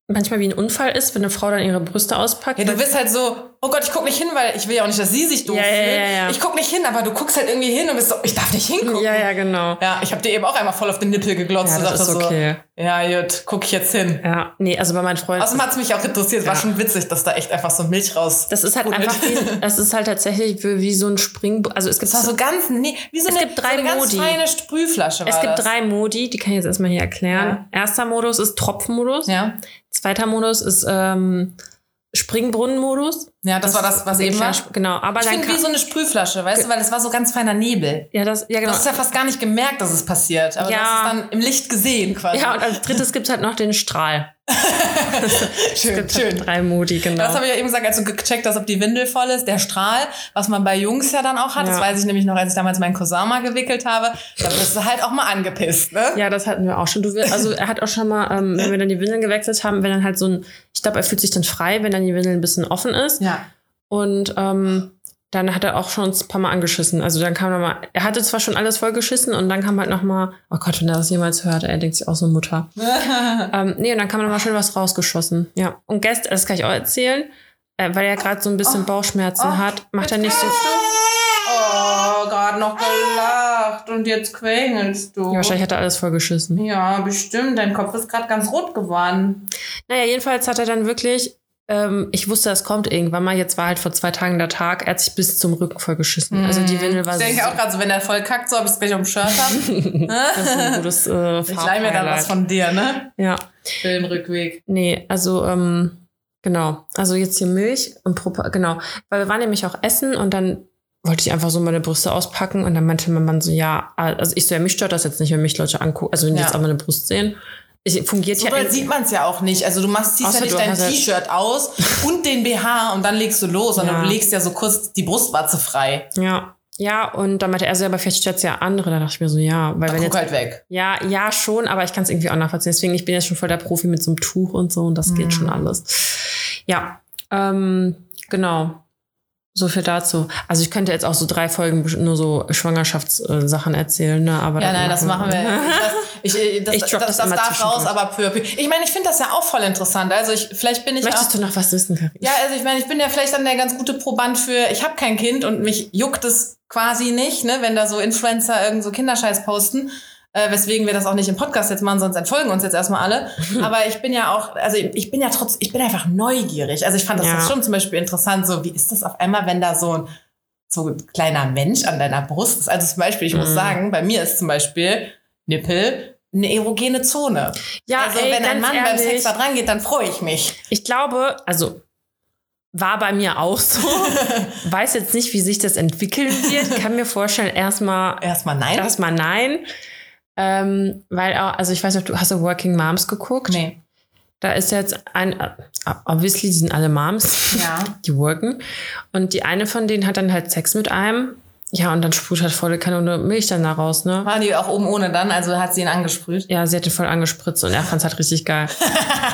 manchmal wie ein Unfall ist, wenn eine Frau dann ihre Brüste auspackt. Ja, du bist halt so, oh Gott, ich guck nicht hin, weil ich will ja auch nicht, dass sie sich doof Ja, ja, fühlt. ja, ja. Ich guck nicht hin, aber du guckst halt irgendwie hin und bist so, ich darf nicht hingucken. ja, ja, genau. Ja, ich habe dir eben auch einmal voll auf den Nippel geglotzt Ja, und das dachte ist okay. so, ja, gut, guck ich jetzt hin. Ja, nee, also bei meinen Freunden. Außerdem hat's mich auch interessiert, war Ja. schon witzig, dass da echt einfach so Milch raus. Das ist halt einfach wie, <laughs> das ist halt tatsächlich wie, wie so ein Spring, also es gibt Das war so ganz, nee, wie so Es eine, gibt drei so eine ganz Modi. feine Sprühflasche war es gibt das. drei Modi, die kann ich jetzt erstmal hier erklären. Erster Modus ist Tropfenmodus. Ja, Zweiter Modus ist ähm, Springbrunnenmodus. Ja das, war das, was eben war. Genau, aber Ich dann finde wie so eine Sprühflasche, weißt du, weil es war so ganz feiner Nebel. ja, das, ja Du genau. hast ja fast gar nicht gemerkt, dass es passiert, aber Ja. du hast es dann im Licht gesehen quasi. Ja, und als drittes gibt es halt noch den Strahl. <laughs> Schön, halt schön. drei Modi, genau. Das habe ich ja eben gesagt, als du gecheckt hast, ob die Windel voll ist. Der Strahl, was man bei Jungs ja dann auch hat, das Ja. weiß ich nämlich noch, als ich damals meinen Cousin mal gewickelt habe, da bist du halt auch mal angepisst, ne? Ja, das hatten wir auch schon. Du, will- also er hat auch schon mal, ähm, wenn wir dann die Windeln gewechselt haben, wenn dann halt so ein, ich glaube, er fühlt sich dann frei, wenn dann die Windel ein bisschen offen ist. Ja. Und ähm, dann hat er auch schon ein paar Mal angeschissen. Also dann kam noch mal, er hatte zwar schon alles vollgeschissen und dann kam halt noch mal, oh Gott, wenn er das jemals hört, er denkt sich auch so Mutter. <laughs> ähm, nee, und dann kam noch mal schön was rausgeschossen. Ja. Und gestern, das kann ich auch erzählen, äh, weil er gerade so ein bisschen Bauchschmerzen oh, hat, macht er nicht so. Oh, gerade noch gelacht und jetzt quengelst du. Ja, wahrscheinlich hat er alles vollgeschissen. Ja, bestimmt. Dein Kopf ist gerade ganz rot geworden. Naja, jedenfalls hat er dann wirklich, ähm, ich wusste, es kommt irgendwann mal, jetzt war halt vor zwei Tagen der Tag, er hat sich bis zum Rücken vollgeschissen. Also die Windel war Ich denke so, auch gerade so, wenn er voll kackt, so ob ich es gleich auf dem Shirt habe. <laughs> das ist ein gutes äh, Ich leih mir dann Farbhighlight. was von dir, ne? Ja, Für den Rückweg. nee, also ähm, genau. Also jetzt hier Milch und Propa, genau. Weil wir waren nämlich auch essen und dann wollte ich einfach so meine Brüste auspacken und dann meinte mein Mann so, ja, also ich so, ja, mich stört das jetzt nicht, wenn mich Leute angucken, also wenn die Ja. jetzt aber meine Brust sehen. Ich, fungiert So ja doll sieht man es ja auch nicht. Also du machst, ziehst Außer ja nicht dein hast ja- T-Shirt aus und den BH und dann legst du los, sondern Ja. du legst ja so kurz die Brustwarze frei. Ja. Ja, und dann meinte er so, aber vielleicht stört ja andere. Da dachte ich mir so, ja, weil Dann wenn guck jetzt halt weg. Ja, ja, schon, aber ich kann es irgendwie auch nachvollziehen. Deswegen, ich bin jetzt schon voll der Profi mit so einem Tuch und so und das geht schon alles. Ja, ähm, genau. So viel dazu. Also ich könnte jetzt auch so drei Folgen nur so Schwangerschaftssachen erzählen, ne? Aber Ja, nein, das machen wir. Ich, <laughs> ich, das Ich das, das das, darf raus, aber peu à peu. Ich meine, ich finde das ja auch voll interessant. Also ich, vielleicht bin ich Möchtest auch, du noch was wissen, Karin? Ja, also ich meine, ich bin ja vielleicht dann der ganz gute Proband für, ich habe kein Kind und mich juckt es quasi nicht, ne, wenn da so Influencer irgend so Kinderscheiß posten. äh, weswegen wir das auch nicht im Podcast jetzt machen, sonst entfolgen uns jetzt erstmal alle. <laughs> Aber ich bin ja auch, also ich bin ja trotz, ich bin einfach neugierig. Also ich fand das Ja. schon zum Beispiel interessant, so wie ist das auf einmal, wenn da so ein so ein kleiner Mensch an deiner Brust ist. Also zum Beispiel, ich muss Mhm. sagen, bei mir ist zum Beispiel Nippel eine erogene Zone. Ja, also ey, wenn ein Mann beim ehrlich. Sex da dran geht, dann freue ich mich. Ich glaube, also war bei mir auch so. <laughs> Weiß jetzt nicht, wie sich das entwickeln wird. Kann mir vorstellen, erstmal Erstmal nein. erstmal nein. Ähm, weil auch, also ich weiß nicht, du hast du Working Moms geguckt. nee. Da ist jetzt ein, obviously, die sind alle Moms, Ja. <laughs> die worken. Und die eine von denen hat dann halt Sex mit einem. Ja, und dann sprüht halt volle Kanone Milch dann da raus, ne? War die auch oben ohne dann, also hat sie ihn angesprüht. Ja, sie hat ihn voll angespritzt und er fand es halt richtig geil.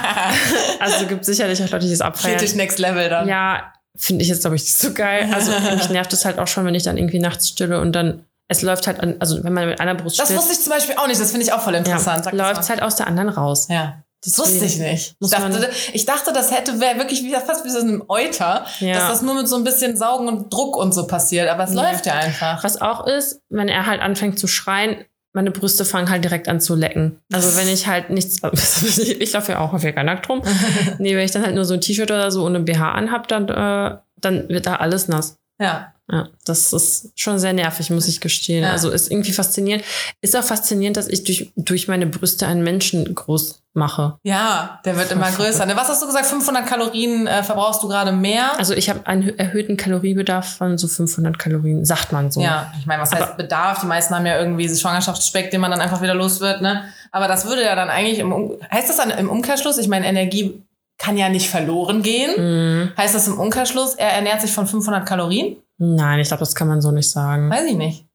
<laughs> also gibt sicherlich auch Leute, die es abfeiern. Kritisch Next Level dann. Ja, finde ich jetzt, glaube ich, nicht so geil. Also mich nervt es halt auch schon, wenn ich dann irgendwie nachts stille und dann, es läuft halt an, also wenn man mit einer Brust Das stillt, wusste ich zum Beispiel auch nicht, das finde ich auch voll interessant. ja, das läuft halt aus der anderen raus. Ja. Das wusste ich nicht. Ich dachte, ich dachte, das hätte wäre wirklich wie, fast wie so ein Euter, Ja. dass das nur mit so ein bisschen Saugen und Druck und so passiert. Aber es Nee. läuft ja einfach. Was auch ist, wenn er halt anfängt zu schreien, meine Brüste fangen halt direkt an zu lecken. Also wenn ich halt nichts, <laughs> ich laufe ja auch häufiger nackt rum. <laughs> nee, wenn ich dann halt nur so ein T-Shirt oder so ohne BH anhab, dann, äh, dann wird da alles nass. Ja. Ja, das ist schon sehr nervig, muss ich gestehen. Ja. Also ist irgendwie faszinierend. Ist auch faszinierend, dass ich durch, durch meine Brüste einen Menschen groß mache. Ja, der wird immer <laughs> größer. Ne, Was hast du gesagt? 500 Kalorien äh, verbrauchst du gerade mehr? Also ich habe einen erhöhten Kaloriebedarf von so 500 Kalorien, sagt man so. Ja, ich meine, was heißt Bedarf? Die meisten haben ja irgendwie so Schwangerschaftsspeck, den man dann einfach wieder los wird, ne? Aber das würde ja dann eigentlich im um heißt das dann im Umkehrschluss? Ich meine, Energie kann ja nicht verloren gehen. Mhm. Heißt das im Umkehrschluss, er ernährt sich von 500 Kalorien? Nein, ich glaube, das kann man so nicht sagen. Weiß ich nicht.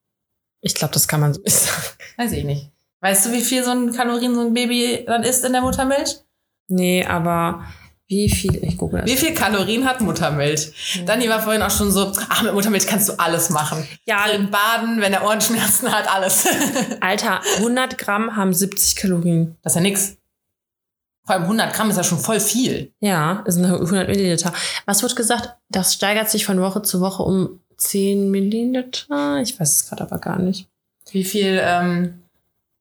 Ich glaube, das kann man so nicht <laughs> sagen. Weiß ich nicht. Weißt du, wie viel so ein Kalorien so ein Baby dann isst in der Muttermilch? Nee, aber wie viel, ich gucke das. Wie viel Kalorien hat Muttermilch? Dani war vorhin auch schon so, ach, mit Muttermilch kannst du alles machen. Ja. Drin baden, wenn er Ohrenschmerzen hat, alles. <laughs> Alter, 100 Gramm haben 70 Kalorien. Das ist ja nix. Vor allem 100 Gramm ist ja schon voll viel. Ja, sind 100 Milliliter. Was wird gesagt? Das steigert sich von Woche zu Woche um 10 Milliliter. Ich weiß es gerade aber gar nicht. Wie viel, ähm,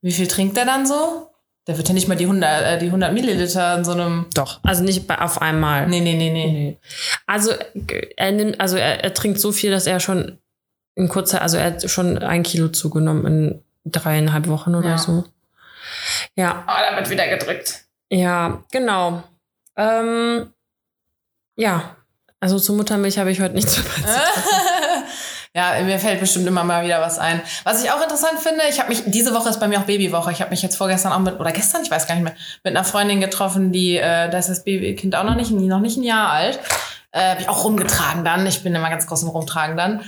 wie viel trinkt er dann so? Der wird ja nicht mal die 100, äh, die 100 Milliliter in so einem. Doch. Also nicht bei, auf einmal. Nee, nee, nee, nee. Nee. Also äh, er nimmt, also er, er trinkt so viel, dass er schon in kurzer, also er hat schon ein Kilo zugenommen in dreieinhalb Wochen oder Ja. so. Ja, Oh, da wird wieder gedrückt. Ja, genau. Ähm, ja, also zur Muttermilch habe ich heute nichts <laughs> ja, mir fällt bestimmt immer mal wieder was ein. Was ich auch interessant finde, ich habe mich, diese Woche ist bei mir auch Babywoche. Ich habe mich jetzt vorgestern auch mit, oder gestern, ich weiß gar nicht mehr, mit einer Freundin getroffen, die, äh, da ist das Babykind auch noch nicht, noch nicht ein Jahr alt. Äh, hab ich auch rumgetragen dann. Ich bin immer ganz groß im Rumtragen dann.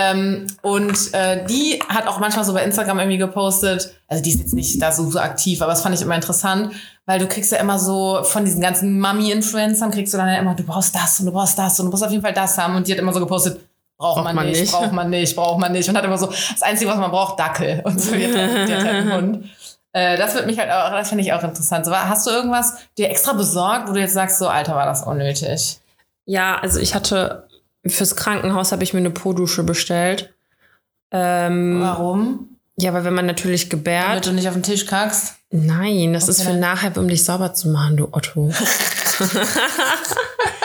Ähm, und äh, die hat auch manchmal so bei Instagram irgendwie gepostet, also die ist jetzt nicht da so, so aktiv, aber das fand ich immer interessant, weil du kriegst ja immer so von diesen ganzen Mami-Influencern, kriegst du dann ja immer, du brauchst das und du brauchst das und du musst auf jeden Fall das haben. Und die hat immer so gepostet, braucht, man, nicht, braucht man nicht, braucht man nicht. Und hat immer so, das Einzige, was man braucht, Dackel. Und so, die hat, halt- die hat halt einen Hund. Äh, das wird mich halt auch, das finde ich auch interessant. So, hast du irgendwas dir extra besorgt, wo du jetzt sagst, so, Alter, war das unnötig? Ja, also ich hatte fürs Krankenhaus habe ich mir eine Po-Dusche bestellt. Ähm, Warum? ja, weil wenn man natürlich gebärt. Damit du nicht auf den Tisch kackst? Nein, das ist Okay, für dann- nachher, um dich sauber zu machen, du Otto. <laughs> <laughs>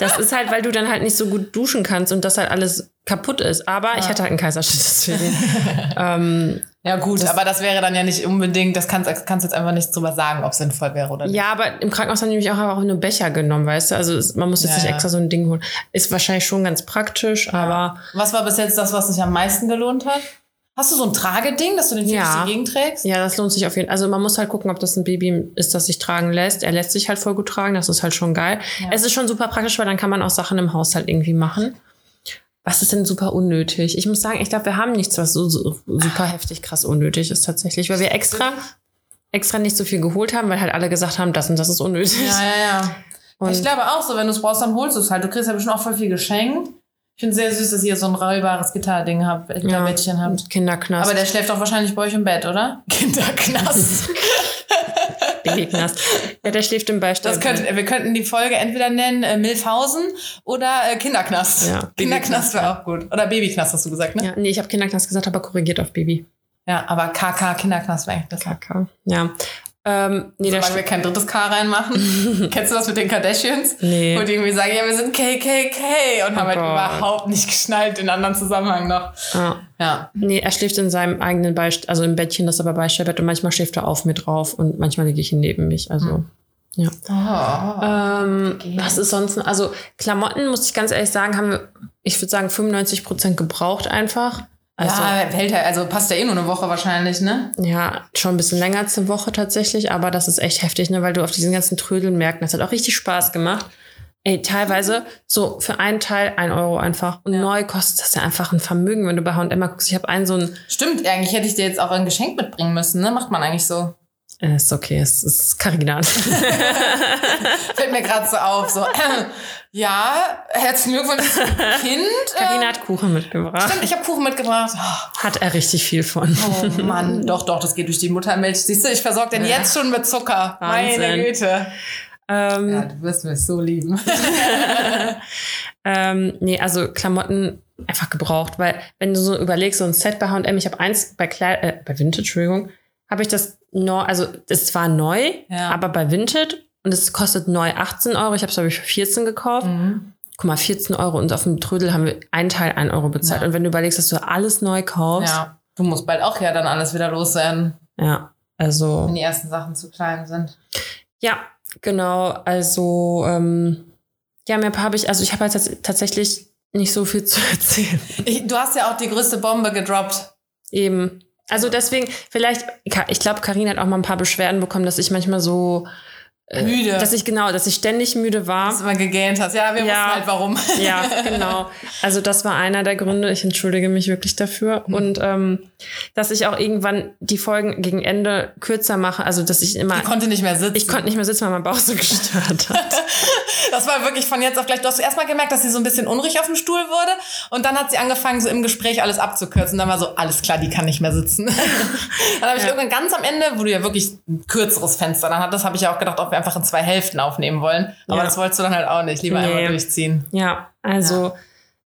das ist halt, weil du dann halt nicht so gut duschen kannst und das halt alles kaputt ist. Aber ich hatte halt einen Kaiserschnitt deswegen. <laughs> ähm, Ja, gut, aber das wäre dann ja nicht unbedingt, das kannst, kannst jetzt einfach nicht drüber sagen, ob es sinnvoll wäre oder nicht. ja, aber im Krankenhaus haben die mich auch, auch nur Becher genommen, weißt du? Also es, man muss jetzt Ja, nicht ja. extra so ein Ding holen. Ist wahrscheinlich schon ganz praktisch, aber Was war bis jetzt das, was sich am meisten gelohnt hat? Hast du so ein Trageding, dass du den Ja. ja. durch die Gegend trägst? ja, das lohnt sich auf jeden Fall. Also man muss halt gucken, ob das ein Baby ist, das sich tragen lässt. Er lässt sich halt voll gut tragen, das ist halt schon geil. Es ist schon super praktisch, weil dann kann man auch Sachen im Haushalt irgendwie machen. Was ist denn super unnötig? Ich muss sagen, ich glaube, wir haben nichts, was so, so super heftig krass unnötig ist tatsächlich, weil wir extra, extra nicht so viel geholt haben, weil halt alle gesagt haben, das und das ist unnötig. Ja, ja, ja. Und- ich glaube auch so, wenn du es brauchst, dann holst du es halt. Du kriegst ja bestimmt auch voll viel geschenkt. Ich finde sehr süß, dass ihr so ein rollbares Gitarrding habt, Gitarbettchen habt. Und Kinderknast. Aber der schläft doch wahrscheinlich bei euch im Bett, oder? <laughs> Kinderknast. <laughs> Babyknast. Ja, der schläft im Beistand. Das könnte, wir könnten die Folge entweder nennen äh, Milfhausen oder äh, Kinderknast. Ja, <laughs> Kinderknast wäre auch gut. Oder Babyknast hast du gesagt, ne? ja, nee, ich habe Kinderknast gesagt, aber korrigiert auf Baby. Ja, aber KK, Kinderknast wäre eigentlich besser. Kacke. Ja. Ähm, nee, Solange wir kein drittes K reinmachen. <laughs> Kennst du das mit den Kardashians? Nee. Wo die irgendwie sagen, ja, wir sind KKK und haben halt Gott. überhaupt nicht geschnallt, den anderen Zusammenhang noch. ja. Ja. Nee, er schläft in seinem eigenen Beist also im Bettchen, das aber Beistellbett und manchmal schläft er auf mir drauf und manchmal liege ich ihn neben mich. Also, ja. Oh. Ähm, was ist sonst? Also Klamotten, muss ich ganz ehrlich sagen, haben wir, ich würde sagen, 95 Prozent gebraucht einfach. Also, ja, hält halt, also passt ja eh nur eine Woche wahrscheinlich, ne? ja, schon ein bisschen länger als eine Woche tatsächlich, aber das ist echt heftig, ne, weil du auf diesen ganzen Trödeln merkst, das hat auch richtig Spaß gemacht. Ey, teilweise so für einen Teil ein Euro einfach. Und neu kostet das ja einfach ein Vermögen, wenn du bei H&M guckst. Ich habe einen so ein, Stimmt, eigentlich hätte ich dir jetzt auch ein Geschenk mitbringen müssen, ne? Macht man eigentlich so. Äh, ist okay, es ist Carina. <laughs> Fällt mir gerade so auf, so, <clears throat> ja, herzlichen Glückwunsch zum <laughs> Kind. Carina Äh, hat Kuchen mitgebracht. Stimmt, ich habe Kuchen mitgebracht. Oh, Hat er richtig viel von. Oh Mann, doch, doch, das geht durch die Muttermilch. Siehst du, ich versorge den Ja. jetzt schon mit Zucker. Meine Wahnsinn. Güte. Ähm, Ja, du wirst mich so lieben. <laughs> Ähm, nee, also Klamotten einfach gebraucht, weil wenn du so überlegst, so ein Set bei H&M, ich habe eins bei Kleid äh, bei Vintage, Entschuldigung, habe ich das neu, also es war neu, Ja. aber bei Vintage und es kostet neu 18 Euro, ich habe es glaube ich für 14 gekauft. Guck mal, 14 Euro und auf dem Trödel haben wir einen Teil 1 Euro bezahlt. Ja. Und wenn du überlegst, dass du alles neu kaufst, Ja, du musst bald auch ja dann alles wieder loswerden, ja also wenn die ersten Sachen zu klein sind. Ja, genau. Also, ähm, ja, mehr habe ich, also ich habe halt tats tatsächlich nicht so viel zu <laughs> erzählen. Ich, du hast ja auch die größte Bombe gedroppt. Eben. Also deswegen, vielleicht, ich glaube, Karina hat auch mal ein paar Beschwerden bekommen, dass ich manchmal so, äh, Müde. dass ich genau, dass ich ständig müde war. dass du immer gegähnt hast. Ja, wir Ja. wussten halt warum. <laughs> Ja, genau. Also das war einer der Gründe. Ich entschuldige mich wirklich dafür. Und ähm, dass ich auch irgendwann die Folgen gegen Ende kürzer mache. Also dass ich immer, Ich konnte nicht mehr sitzen. ich konnte nicht mehr sitzen, weil mein Bauch so gestört hat. <laughs> Das war wirklich von jetzt auf gleich. Du hast erstmal gemerkt, dass sie so ein bisschen unruhig auf dem Stuhl wurde. Und dann hat sie angefangen, so im Gespräch alles abzukürzen. Dann war so, alles klar, die kann nicht mehr sitzen. <laughs> dann habe ich Ja. irgendwann ganz am Ende, wo du ja wirklich ein kürzeres Fenster dann hattest, habe ich ja auch gedacht, ob wir einfach in zwei Hälften aufnehmen wollen. Aber Ja. das wolltest du dann halt auch nicht. Lieber Nee. einmal durchziehen. Ja, also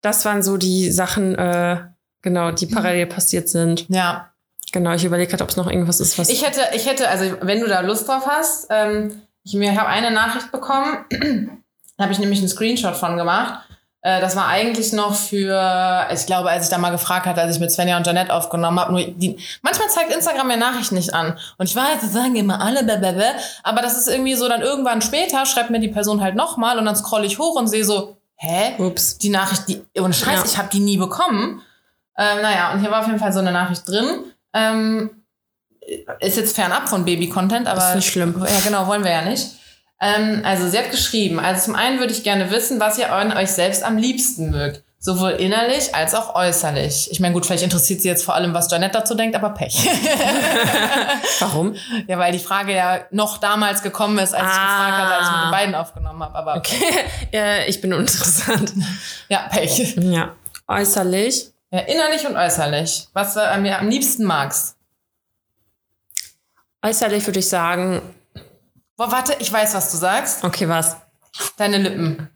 das waren so die Sachen, äh, genau, die <laughs> parallel passiert sind. Ja. Genau, ich überlege gerade, ob es noch irgendwas ist, was. Ich hätte, ich hätte, also wenn du da Lust drauf hast, ähm, ich mir habe eine Nachricht bekommen, da habe ich nämlich einen Screenshot von gemacht. Äh, das war eigentlich noch für, ich glaube, als ich da mal gefragt hatte, als ich mit Svenja und Janette aufgenommen habe, nur die, manchmal zeigt Instagram mir Nachrichten nicht an. Und ich weiß, das sagen immer alle, blablabla, aber das ist irgendwie so, dann irgendwann später schreibt mir die Person halt nochmal und dann scroll ich hoch und sehe so, hä? Ups. die Nachricht, die, ohne Scheiß, Ja. ich habe die nie bekommen. Ähm, naja, und hier war auf jeden Fall so eine Nachricht drin. Ähm, ist jetzt fernab von Baby-Content, aber. Ist nicht schlimm. Ja, genau, wollen wir ja nicht. Ähm, also, sie hat geschrieben, also zum einen würde ich gerne wissen, was ihr an euch selbst am liebsten mögt. Sowohl innerlich als auch äußerlich. Ich meine, gut, vielleicht interessiert sie jetzt vor allem, was Janette dazu denkt, aber Pech. <laughs> Warum? ja, weil die Frage ja noch damals gekommen ist, als ich Ah. gefragt habe, als ich mit den beiden aufgenommen habe. Aber äh, <laughs> ich bin uninteressant. ja, Pech. Ja. Äußerlich. Ja, innerlich und äußerlich. Was du mir am liebsten magst. Äußerlich würde ich sagen, Boah, warte, ich weiß, was du sagst. okay, was? Deine Lippen.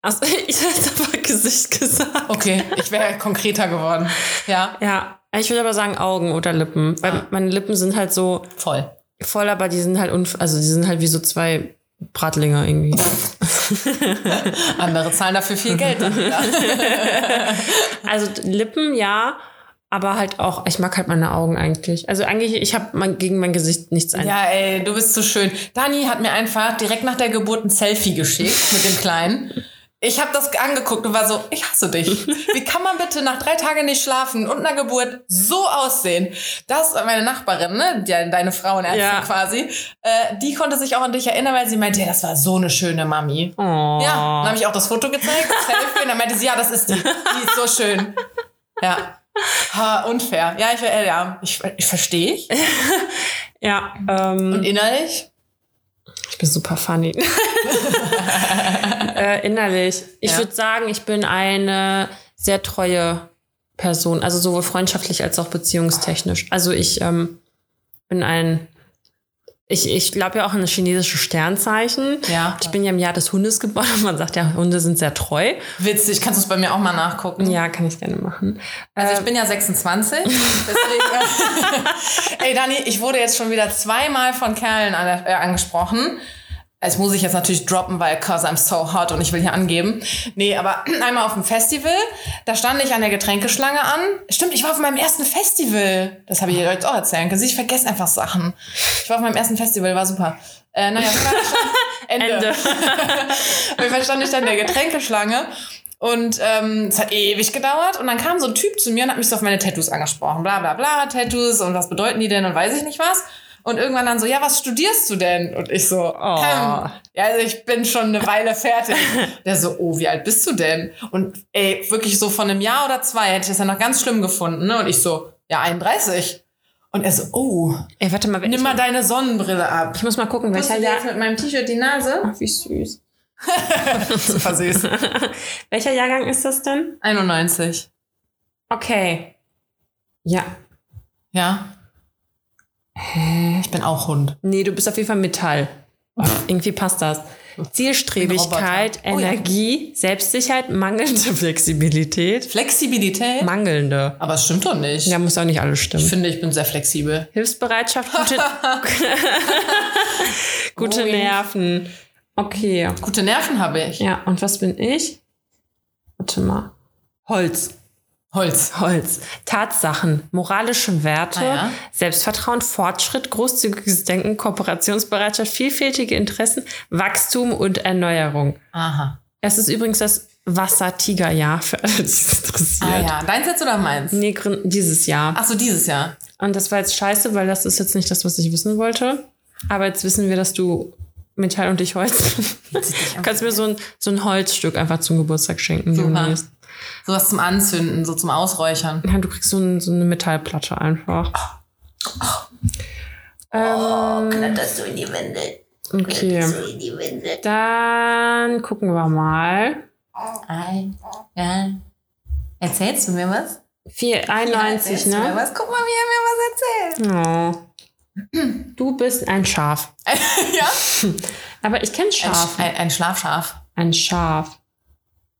Achso, <laughs> ich hätte einfach Gesicht gesagt. Okay, ich wäre konkreter geworden. Ja, Ja, ich würde aber sagen Augen oder Lippen. Weil Ah. meine Lippen sind halt so voll. voll, aber die sind halt, unf also die sind halt wie so zwei Bratlinge irgendwie. <laughs> Andere zahlen dafür viel Geld. Dann. <laughs> Also Lippen, ja, aber halt auch, ich mag halt meine Augen eigentlich. Also eigentlich, ich habe mein, gegen mein Gesicht nichts ein. ja, ey, du bist so schön. Dani hat mir einfach direkt nach der Geburt ein Selfie geschickt mit dem Kleinen. Ich habe das angeguckt und war so, ich hasse dich. <laughs> Wie kann man bitte nach drei Tagen nicht schlafen und einer Geburt so aussehen? Das war meine Nachbarin, ne? Die, deine Frauenärztin Ja. quasi. Äh, die konnte sich auch an dich erinnern, weil sie meinte, ja, das war so eine schöne Mami. Oh. Ja, dann habe ich auch das Foto gezeigt, das Selfie, und dann meinte sie, ja, das ist die. Die ist so schön. Ja. Ha, unfair. Ja, ich, äh, ja, ich, ich verstehe ich. <laughs> Ja, ähm, Und innerlich? ich bin super funny. <laughs> äh, innerlich. Ich Ja. würde sagen, ich bin eine sehr treue Person. Also sowohl freundschaftlich als auch beziehungstechnisch. Also ich ähm, bin ein Ich, ich glaube ja auch an das chinesische Sternzeichen. Ja. Ich bin ja im Jahr des Hundes geboren und man sagt ja, Hunde sind sehr treu. Witzig, kannst du es bei mir auch mal nachgucken? Ja, kann ich gerne machen. Also ich bin ja 26. Deswegen, <laughs> <laughs> ey Dani, ich wurde jetzt schon wieder zweimal von Kerlen an, äh, angesprochen. Das muss ich jetzt natürlich droppen, weil cause I'm so hot und ich will hier angeben. Nee, aber <clears throat> einmal auf dem Festival, da stand ich an der Getränkeschlange an. Stimmt, ich war auf meinem ersten Festival. Das habe ich dir jetzt auch erzählen können. Ich vergesse einfach Sachen. Ich war auf meinem ersten Festival, war super. Äh, naja, Ende. Ende. Auf jeden Fall stand ich da <laughs> <laughs> in der Getränkeschlange und ähm, es hat ewig gedauert und dann kam so ein Typ zu mir und hat mich so auf meine Tattoos angesprochen. Bla bla bla, Tattoos und was bedeuten die denn und weiß ich nicht was. Und irgendwann dann so, ja, was studierst du denn? Und ich so, Oh. ähm, ja, also ich bin schon eine Weile fertig. <laughs> Der so, oh, wie alt bist du denn? Und ey, wirklich so von einem Jahr oder zwei hätte ich das ja noch ganz schlimm gefunden. Ne? Und ich so, ja, 31. Und er so, oh, Ey, warte mal, nimm mal deine Sonnenbrille ab. ich muss mal gucken, welcher Jahr. mit meinem T-Shirt die Nase? Ach, wie süß. <laughs> <laughs> Super süß. Welcher Jahrgang ist das denn? 91. Okay. Ja. Ja. Ich bin auch Hund. Nee, du bist auf jeden Fall Metall. <laughs> Irgendwie passt das. Zielstrebigkeit. Oh ja. Energie, Selbstsicherheit, mangelnde <laughs> Flexibilität. Flexibilität? Mangelnde. Aber es stimmt doch nicht. Ja, muss auch nicht alles Ich stimmen. finde, ich bin sehr flexibel. Hilfsbereitschaft, gute, <laughs> gute. Nerven. Okay. Gute Nerven habe ich. Ja, und was bin ich? Warte mal. Holz. Holz. Holz. Tatsachen, moralische Werte, Ah ja. Selbstvertrauen, Fortschritt, großzügiges Denken, Kooperationsbereitschaft, vielfältige Interessen, Wachstum und Erneuerung. Aha. Es ist übrigens das Wasser-Tiger-Jahr für alle, die es interessiert. Ah ja. Deins jetzt oder meins? Nee, dieses Jahr. Ach so, dieses Jahr. Und das war jetzt scheiße, weil das ist jetzt nicht das, was ich wissen wollte. Aber jetzt wissen wir, dass du Metall und ich Holz. <laughs> du kannst mir so ein, so ein Holzstück einfach zum Geburtstag schenken. Super. Sowas zum Anzünden, so zum Ausräuchern. Ja, du kriegst so, ein, so eine Metallplatte einfach. Ähm, Kletterst du in die Windel? okay. So in die Windel. Dann gucken wir mal. Ei, ja. Erzählst du mir was? 4, 91, Erzählst du mir ne? was? Guck mal, wie er mir was erzählt. Oh. Du bist ein Schaf. <laughs> ja? Aber ich kenne Ein, Schaf. Sch- ein, ein Schlafschaf. Ein Schaf.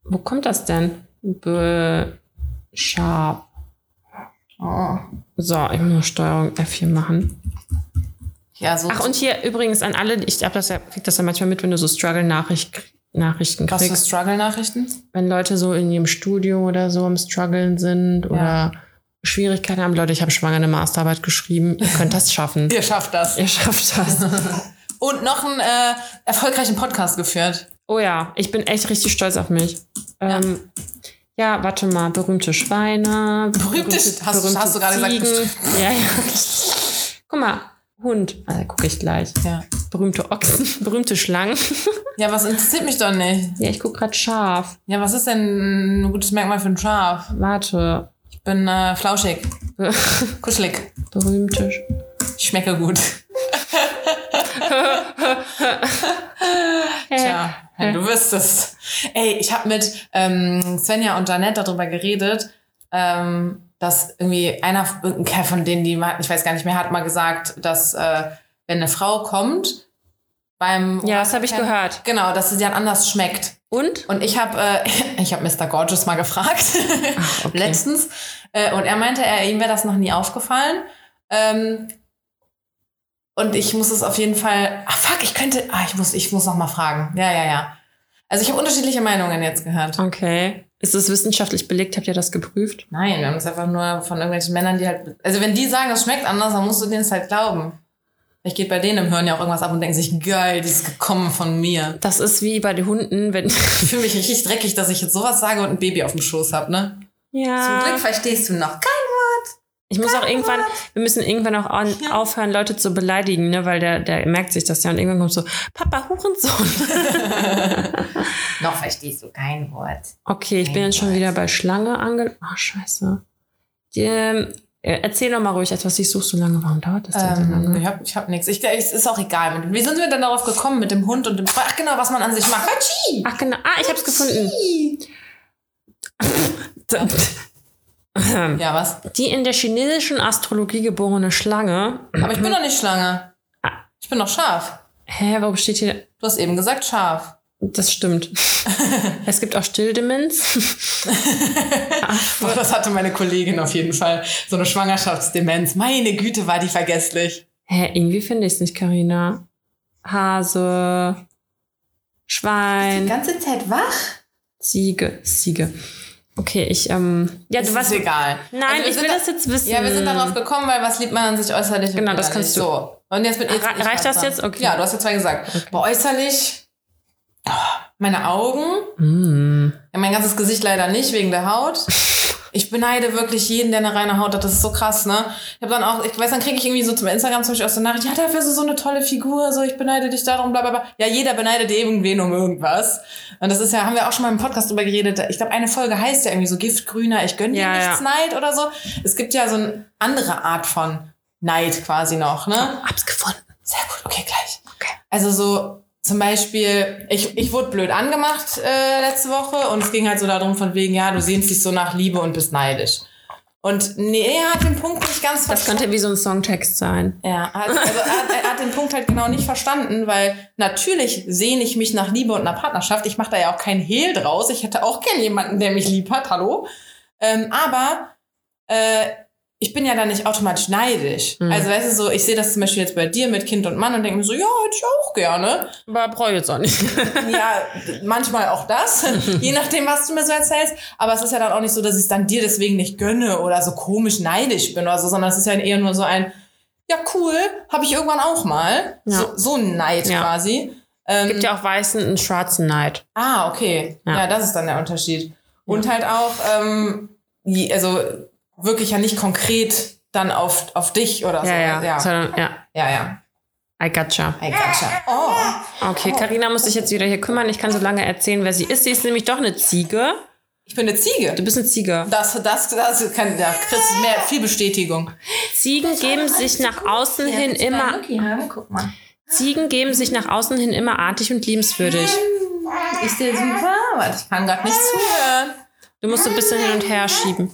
Wo kommt das denn? B Schaf. Oh. So, ich muss Steuerung F4 machen. Ja, so. Ach, und hier übrigens an alle, ich hab das ja, krieg das ja manchmal mit, wenn du so Struggle-Nachrichten Nachrichten was für kriegst. Struggle-Nachrichten? Wenn Leute so in ihrem Studio oder so am Struggeln sind oder Schwierigkeiten haben. Leute, ich habe schwanger eine Masterarbeit geschrieben. Ihr könnt das schaffen. <laughs> Ihr schafft das. Ihr schafft das. <laughs> Und noch einen äh, erfolgreichen Podcast geführt. Oh ja, ich bin echt richtig stolz auf mich. Ähm, ja, warte mal, berühmte Schweine. Berühmte- hast- hast du gerade gesagt. Ja, ja. Guck mal, Hund. Also, gucke ich gleich. Ja. Berühmte Ochsen, <laughs> berühmte Schlangen. Ja, was interessiert mich doch nicht. ja, ich gucke gerade scharf. Ja, was ist denn ein gutes Merkmal für ein Schaf? Warte. Ich bin äh, flauschig, <laughs> kuschelig. berühmte. Sch- Ich schmecke gut. <laughs> Tja, ja, du wirst es. Ey, ich habe mit ähm, Svenja und Janette darüber geredet, ähm, dass irgendwie einer, irgendein Kerl von denen, die, mal- ich weiß gar nicht mehr, hat mal gesagt, dass äh, wenn eine Frau kommt, beim Ja, das habe ich gehört. Genau, dass sie dann anders schmeckt. Und? Und ich habe äh, <laughs> ich Mr. Gorgeous mal gefragt, okay. <laughs> letztens. Äh, und er meinte, er, ihm wäre das noch nie aufgefallen. Ähm, und ich muss es auf jeden Fall. Ah, fuck, ich könnte. Ah, ich muss, ich muss noch mal fragen. Ja, ja, ja. Also ich habe unterschiedliche Meinungen jetzt gehört. Okay. Ist es wissenschaftlich belegt? Habt ihr das geprüft? Nein, wir haben es einfach nur von irgendwelchen Männern, die halt. Also wenn die sagen, das schmeckt anders, dann musst du denen es halt glauben. Vielleicht geht bei denen im Hirn ja auch irgendwas ab und denken sich, geil, die ist gekommen von mir. Das ist wie bei den Hunden, wenn. <laughs> Ich fühle mich richtig dreckig, dass ich jetzt sowas sage und ein Baby auf dem Schoß hab, ne? Zum ja. Glück verstehst du noch. Ich muss auch irgendwann, wir müssen irgendwann auch an, aufhören, Leute zu beleidigen, ne, weil der, der merkt sich das ja und irgendwann kommt so, Papa, Hurensohn. <laughs> Noch verstehst du kein Wort. Okay, ich bin jetzt schon wieder bei Schlange ange... Ach, scheiße. Die, ähm, äh, erzähl doch mal ruhig etwas, ich suche so lange. Warum dauert das denn so Ähm, lange? ich hab, ich hab nichts. Ich, es ist auch egal. Wie sind wir denn darauf gekommen mit dem Hund und dem Ach genau, was man an sich macht. Ach genau, ah, ich hab's gefunden. <laughs> Ja, was? Die in der chinesischen Astrologie geborene Schlange. Aber ich bin doch nicht Schlange. Ich bin doch scharf. Hä, warum steht hier? Du hast eben gesagt scharf. Das stimmt. <laughs> es gibt auch Stilldemenz. Boah, das hatte meine Kollegin auf jeden Fall. So eine Schwangerschaftsdemenz. Meine Güte, war die vergesslich. Hä, irgendwie finde ich es nicht, Karina. Hase, Schwein, ganze Zeit wach? Ziege, Ziege. Okay, ich, ähm, ja, du ist was. egal. Nein, Also ich will da- das jetzt wissen. Ja, wir sind darauf gekommen, weil was liebt man an sich äußerlich? Genau, das kannst du. So. Und jetzt bin ich. Re- ich reicht das jetzt? Okay. Ja, du hast ja zwei gesagt. Bei äußerlich, oh, meine Augen, Mm. ja, mein ganzes Gesicht leider nicht, wegen der Haut. <laughs> Ich beneide wirklich jeden, der eine reine Haut hat. Das ist so krass, ne? Ich habe dann auch, ich weiß, dann kriege ich irgendwie so zum Instagram zum Beispiel aus der Nachricht, ja, dafür du so eine tolle Figur, so, ich beneide dich darum, bla, bla, bla. Ja, jeder beneidet irgendwen um irgendwas. Und das ist ja, haben wir auch schon mal im Podcast drüber geredet. Ich glaube, eine Folge heißt ja irgendwie so Giftgrüner, ich gönn dir Ja, nichts ja. Neid oder so. Es gibt ja so eine andere Art von Neid quasi noch, ne? Hab's gefunden. Sehr gut, okay, gleich. Also so zum Beispiel, ich, ich wurde blöd angemacht äh, letzte Woche und es ging halt so darum von wegen, ja, du sehnst dich so nach Liebe und bist neidisch. Und nee, er hat den Punkt nicht ganz Das verstanden. könnte wie so ein Songtext sein. Ja, hat, also er, hat- er hat den Punkt halt genau nicht verstanden, weil natürlich sehne ich mich nach Liebe und einer Partnerschaft. Ich mache da ja auch keinen Hehl draus. Ich hätte auch gern jemanden, der mich lieb hat, hallo. Ähm, aber äh, ich bin ja dann nicht automatisch neidisch. Mhm. Also weißt du so, ich sehe das zum Beispiel jetzt bei dir mit Kind und Mann und denke mir so, ja, hätte ich auch gerne. Aber brauche ich jetzt auch nicht. <laughs> Ja, manchmal auch das, <laughs> je nachdem, was du mir so erzählst. Aber es ist ja dann auch nicht so, dass ich es dann dir deswegen nicht gönne oder so komisch neidisch bin oder so, sondern es ist ja eher nur so ein, ja cool, habe ich irgendwann auch mal. Ja. So, so ein Neid Ja. quasi. Ähm, Gibt ja auch weißen und schwarzen Neid. ah, okay. Ja. Ja. das ist dann der Unterschied. Und halt auch, ähm, also wirklich ja nicht konkret dann auf, auf dich oder so. Ja, ja. ja. Sondern, ja. ja, ja. I gotcha. Ey, gotcha. Oh. Okay, Karina muss sich jetzt wieder hier kümmern. Ich kann so lange erzählen, wer sie ist. Sie ist nämlich doch eine Ziege. Ich bin eine Ziege. Du bist eine Ziege. Das, das, das kann, ja, kriegst du mehr, viel Bestätigung. Ziegen geben sich nach außen hin immer, Lucky haben, guck mal. Ziegen geben sich nach außen hin immer artig und liebenswürdig. Ist der super? Ich kann gerade nicht zuhören. Du musst so ein bisschen hin und her schieben.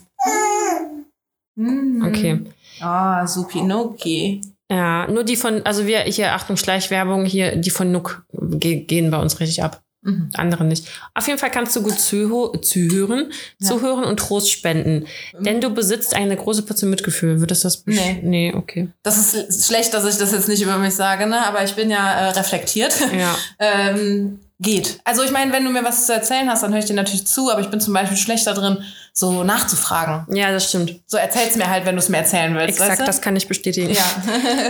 Okay. Ah, Supinoki. Ja, nur die von, also wir, hier, Achtung, Schleichwerbung, hier, die von Nook ge gehen bei uns richtig ab. Mhm. Andere nicht. Auf jeden Fall kannst du gut zuhö zuhören, zuhören und Trost spenden. Denn du besitzt eine große Portion Mitgefühl. Wird das das? Nee. Nee, okay. Das ist schlecht, dass ich das jetzt nicht über mich sage, ne? Aber ich bin ja äh, reflektiert. Ja. <laughs> ähm, geht. Also ich meine, wenn du mir was zu erzählen hast, dann höre ich dir natürlich zu, aber ich bin zum Beispiel schlechter drin, so nachzufragen. Ja, das stimmt. So erzähl's mir halt, wenn du es mir erzählen willst. Exakt, weißt du? das kann ich bestätigen. Ja.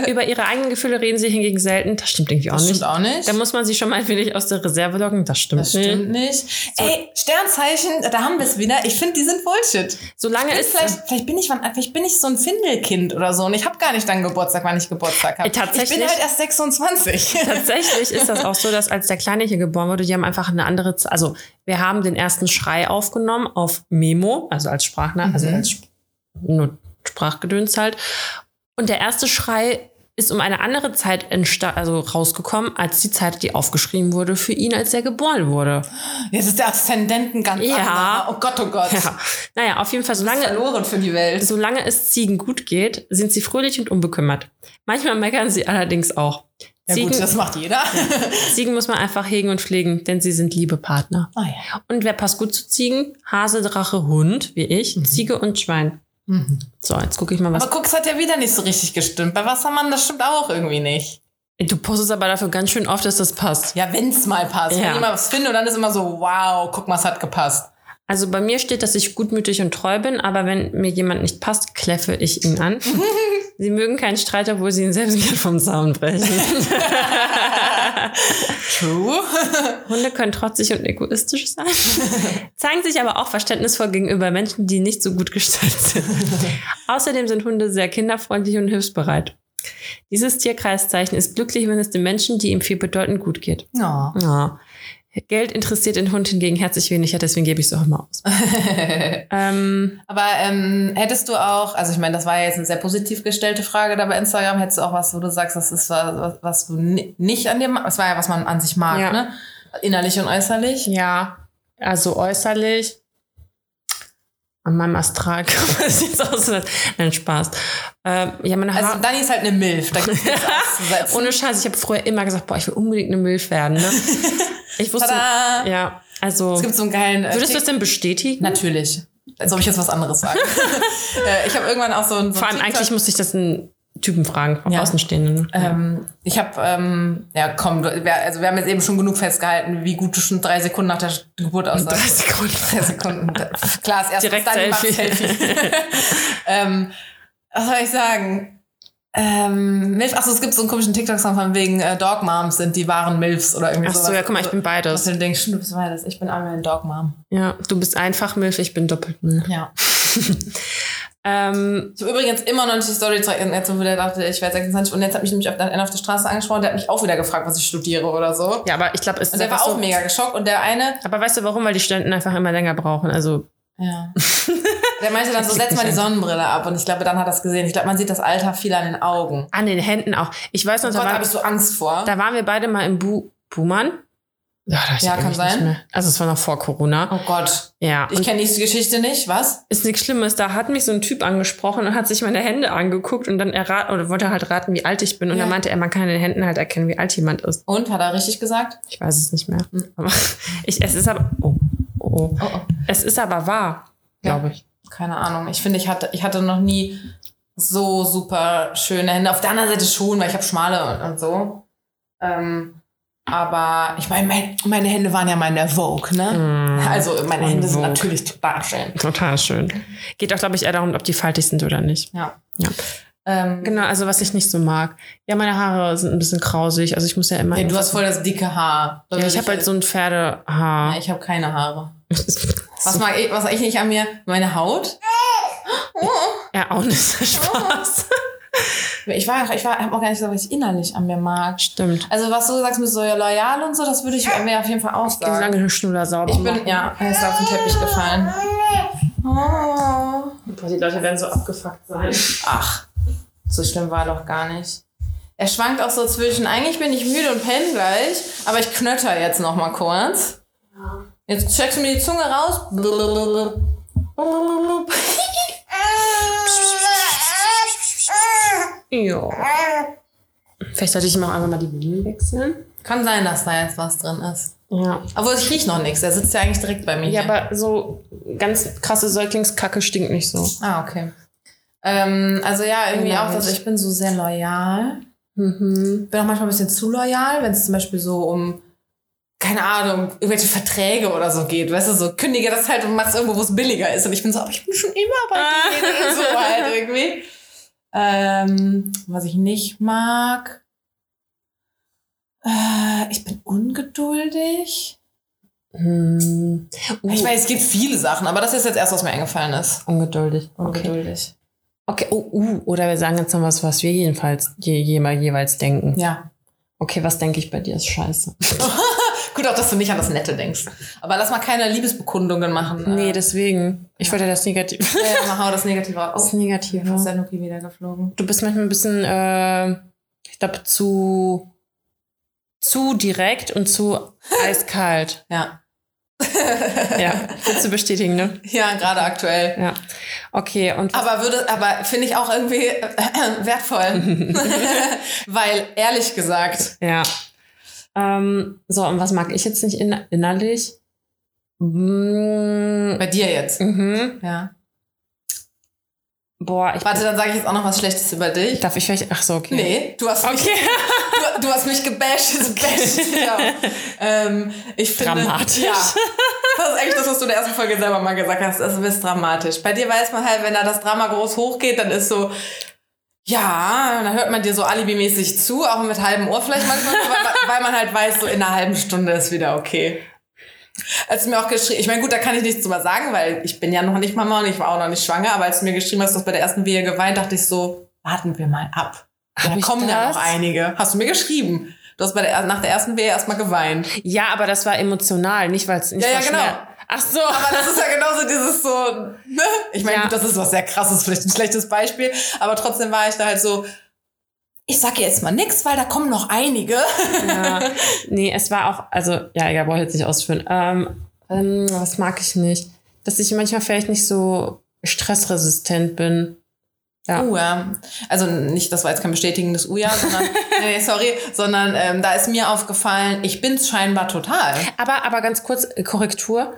<laughs> <laughs> Über ihre eigenen Gefühle reden sie hingegen selten. Das stimmt irgendwie auch Das nicht. stimmt auch nicht. Da muss man sie schon mal ein wenig aus der Reserve locken. Das stimmt, Das stimmt nicht. Ey, Sternzeichen, da haben wir es wieder. Ich finde, die sind Bullshit. Solange es. vielleicht, vielleicht, bin ich, vielleicht bin ich so ein Findelkind oder so und ich habe gar nicht dann Geburtstag, wann ich Geburtstag habe. Tatsächlich? Ich bin halt erst 26. <laughs> Tatsächlich ist das auch so, dass als der Kleine hier geboren wurde, die haben einfach eine andere, also wir haben den ersten Schrei aufgenommen auf Memo, also als Sprachnachricht, also Mhm. als Sp- nur Sprachgedöns halt. Und der erste Schrei ist um eine andere Zeit also rausgekommen, als die Zeit, die aufgeschrieben wurde für ihn, als er geboren wurde. Jetzt ist der Aszendenten ganz Ja. anderer. Oh Gott, oh Gott. Ja. Naja, auf jeden Fall, solange, Verloren für die Welt. solange es Ziegen gut geht, sind sie fröhlich und unbekümmert. Manchmal meckern sie allerdings auch. Ja Ziegen, gut, das macht jeder. <laughs> Ziegen muss man einfach hegen und pflegen, denn sie sind liebe Partner. Ah ja. Und wer passt gut zu Ziegen? Hase, Drache, Hund, wie ich, Ziege und Schwein. So, jetzt gucke ich mal was. Aber guck, es hat ja wieder nicht so richtig gestimmt. Bei Wassermann, das stimmt auch irgendwie nicht. Du postest aber dafür ganz schön oft, dass das passt. Ja, wenn's mal passt. Ja. Wenn ich mal was finde, dann ist immer so, wow, guck mal, es hat gepasst. Also bei mir steht, dass ich gutmütig und treu bin, aber wenn mir jemand nicht passt, kläffe ich ihn an. <laughs> sie mögen keinen Streit, obwohl sie ihn selbst gern vom Zaun brechen. <laughs> True. Hunde können trotzig und egoistisch sein, zeigen sich aber auch verständnisvoll gegenüber Menschen, die nicht so gut gestellt sind. Außerdem sind Hunde sehr kinderfreundlich und hilfsbereit. Dieses Tierkreiszeichen ist glücklich, wenn es den Menschen, die ihm viel bedeuten, gut geht. Ja. Ja. Geld interessiert den Hund hingegen herzlich wenig, ja, deswegen gebe ich es auch immer aus. <laughs> ähm, Aber ähm, hättest du auch, also ich meine, das war ja jetzt eine sehr positiv gestellte Frage da bei Instagram, hättest du auch was, wo du sagst, das ist was, was du ni- nicht an dir magst? Das war ja, was man an sich mag, Ja. ne? Innerlich und äußerlich. ja, also äußerlich. An meinem Astral das <laughs> sieht aus. als- Nein, Spaß. Ähm, ja, meine Haare. Also Dani ist halt eine Milf. Da gibt's. <laughs> Ohne Scheiß, ich habe früher immer gesagt, boah, ich will unbedingt eine Milf werden. Ne? <laughs> Ich wusste, Tada! ja, also Es gibt so einen geilen. äh, würdest du das denn bestätigen? Natürlich. Als ob ich jetzt was anderes sage. äh, ich habe irgendwann auch so ein. So Vor allem TikTok- eigentlich musste ich das einen Typen fragen, vom Ja. Außenstehenden. Ähm, ich habe, ähm, ja komm, wir, also wir haben jetzt eben schon genug festgehalten, wie gut du schon drei Sekunden nach der Geburt Drei aussahst. Sekunden. <laughs> Drei Sekunden. <laughs> Klar, ist erst Direkt macht Selfie. Selfie. <laughs> ähm, was soll ich sagen? Ähm, Milf, achso, es gibt so einen komischen TikTok-Song von wegen äh, Dog Moms sind die wahren Milfs oder irgendwie Ach so, sowas. ja, guck mal, ich bin beides. du denkst, du bist beides. Ich bin einmal ein Dog Mom. Ja, du bist einfach Milf, ich bin doppelt Milf. Ja. Ähm, Ich habe übrigens immer noch nicht die Story jetzt wo der dachte, ich werde 26 und jetzt hat mich nämlich auf der, einer auf der Straße angesprochen, der hat mich auch wieder gefragt, was ich studiere oder so. ja, aber ich glaube, es Und ist der war auch so. mega geschockt und der eine, Aber weißt du warum? Weil die Studenten einfach immer länger brauchen. Also, ja. <laughs> Der meinte dann so, setz mal die. Sonnenbrille ab. Und ich glaube, dann hat er es gesehen. Ich glaube, man sieht das Alter viel an den Augen. an den Händen auch. Ich weiß noch, Oh Gott, da habe ich so Angst vor. da waren wir beide mal im Bu Buhmann. Ja, da Ja, kann sein. Also, es war noch vor Corona. Oh Gott. Ja. Ich kenne die Geschichte nicht. Was? ist nichts Schlimmes. Da hat mich so ein Typ angesprochen und hat sich meine Hände angeguckt und dann erraten, oder wollte halt raten, wie alt ich bin. Und Ja. dann meinte er, man kann an den Händen halt erkennen, wie alt jemand ist. Und? Hat er richtig gesagt? Ich weiß es nicht mehr. Hm. Aber <laughs> ich, es ist aber, oh, oh, oh. Oh. Es ist aber wahr, glaube ich. Keine Ahnung. Ich finde, ich hatte, ich hatte noch nie so super schöne Hände. Auf der anderen Seite schon, weil ich habe schmale und, und so. Ähm, aber ich meine, mein, meine Hände waren ja mal in der Vogue, ne? Also meine in Hände sind Vogue. natürlich total schön. Total schön. Geht auch, glaube ich, eher darum, ob die faltig sind oder nicht. Ja. Ja. Ähm, Genau, also was ich nicht so mag. Ja, meine Haare sind ein bisschen krausig. Also ich muss ja immer. ja, du hast voll das dicke Haar. Ja, ich habe halt so ein Pferdehaar. Ja, ich habe keine Haare. <laughs> Was mag ich, was ich nicht an mir? Meine Haut? ja, auch nicht <laughs> Spaß. Ich war, ich war, hab auch gar nicht gesagt, was ich innerlich an mir mag. Stimmt. Also was du sagst mit so loyal und so, das würde ich mir auf jeden Fall auch sagen. lange Schnuller sauber Ich bin, ja, er ist auf den Teppich gefallen. Oh. Die Leute werden so abgefuckt sein. Ach, so schlimm war doch gar nicht. Er schwankt auch so zwischen, eigentlich bin ich müde und penne gleich, aber ich knötter jetzt noch mal kurz. Jetzt checkst du mir die Zunge raus. <laughs> <laughs> Ja. Vielleicht sollte ich ihm auch einfach mal die Windeln wechseln. Kann sein, dass da jetzt was drin ist. Ja. Obwohl, ich riech noch nichts. Der sitzt ja eigentlich direkt bei mir. Ja, hier. aber so ganz krasse Säuglingskacke stinkt nicht so. Ah, okay. Ähm, also ja, irgendwie Ja, auch, also ich bin so sehr loyal. Mhm. Bin auch manchmal ein bisschen zu loyal, wenn es zum Beispiel so um, keine Ahnung, irgendwelche Verträge oder so geht. Weißt du, so kündige das halt und mach's irgendwo, wo es billiger ist. Und ich bin so, aber ich bin schon immer bei denen. so halt irgendwie. <laughs> Ähm, was ich nicht mag. Äh, ich bin ungeduldig. Hm. Uh, Ich weiß, es gibt viele Sachen, aber das ist jetzt erst, was mir eingefallen ist. ungeduldig. Okay. Ungeduldig. Okay, oh, uh, oder wir sagen jetzt noch was, was wir jedenfalls je, je, jeweils denken. Ja. Okay, was denke ich bei dir ist scheiße. <laughs> Gut auch, dass du nicht an das Nette denkst. Aber lass mal keine Liebesbekundungen machen. nee, Äh, deswegen. Ich wollte das Negative. Ja, ja, mal hau das Negative <laughs> Das raus. Oh, Negative. ist der Nuki wieder geflogen. Du bist manchmal ein bisschen, äh, ich glaube, zu, zu direkt und zu <laughs> eiskalt. Ja. <laughs> Ja, willst du bestätigen, ne? Ja, gerade aktuell. Ja. Okay, und Aber würde, aber finde ich auch irgendwie äh, wertvoll. Weil, ehrlich gesagt, ja. Ähm, so, und was mag ich jetzt nicht in, innerlich? Mm, bei dir jetzt. mhm. Ja. Boah, ich Warte, dann sage ich jetzt auch noch was Schlechtes über dich. darf ich vielleicht. Ach so, okay. Nee, du hast mich, Okay. du, du hast mich gebasht, jetzt basht dich auch. <laughs> ähm, ich finde, Dramatisch. Ja, das ist eigentlich das, was du in der ersten Folge selber mal gesagt hast. Du bist dramatisch. Bei dir weiß man halt, wenn da das Drama groß hochgeht, dann ist so, ja, dann hört man dir so alibimäßig zu, auch mit halbem Ohr vielleicht manchmal, <laughs> weil, man- weil man halt weiß, so in einer halben Stunde ist wieder okay. Als du mir auch geschrieben, ich meine, gut, da kann ich nichts drüber sagen, weil ich bin ja noch nicht Mama und ich war auch noch nicht schwanger, aber als du mir geschrieben hast, du hast bei der ersten Wehe geweint, dachte ich so, warten wir mal ab. Da kommen ja noch einige. Hast du mir geschrieben. Du hast bei der, nach der ersten Wehe erstmal geweint. Ja, aber das war emotional, nicht weil es nicht Ja, ja, genau. Schmerz- Ach so. Aber das ist ja genauso dieses so, ne? Ich meine, Ja. gut, das ist was sehr krasses, vielleicht ein schlechtes Beispiel, aber trotzdem war ich da halt so, ich sag jetzt mal nix, weil da kommen noch einige. Ja. <laughs> Nee, es war auch, also, ja, egal, brauche ich jetzt nicht ausführen. Ähm, ähm, was mag ich nicht? dass ich manchmal vielleicht nicht so stressresistent bin. Ja. Uh, ja. Also nicht, das war jetzt kein bestätigendes Uja, sondern, <laughs> nee, sorry, sondern ähm, da ist mir aufgefallen, ich bin's scheinbar total. Aber, aber ganz kurz, äh, Korrektur.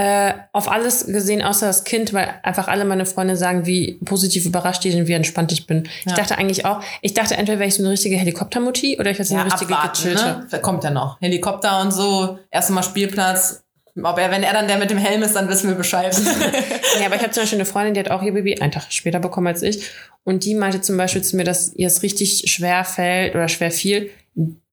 Äh, auf alles gesehen, außer das Kind, weil einfach alle meine Freunde sagen, wie positiv überrascht die sind, wie entspannt ich bin. Ich Ja. dachte eigentlich auch, ich dachte entweder wäre ich so eine richtige Helikoptermutti oder ich wäre so eine richtige gechillte. ne? Da kommt er noch. Helikopter und so, erstmal Spielplatz. Ob er, wenn er dann der mit dem Helm ist, dann wissen wir Bescheid. <laughs> <laughs> Ja, aber ich habe zum Beispiel eine Freundin, die hat auch ihr Baby einen Tag später bekommen als ich. Und die meinte zum Beispiel zu mir, dass ihr es richtig schwer fällt oder schwer fiel,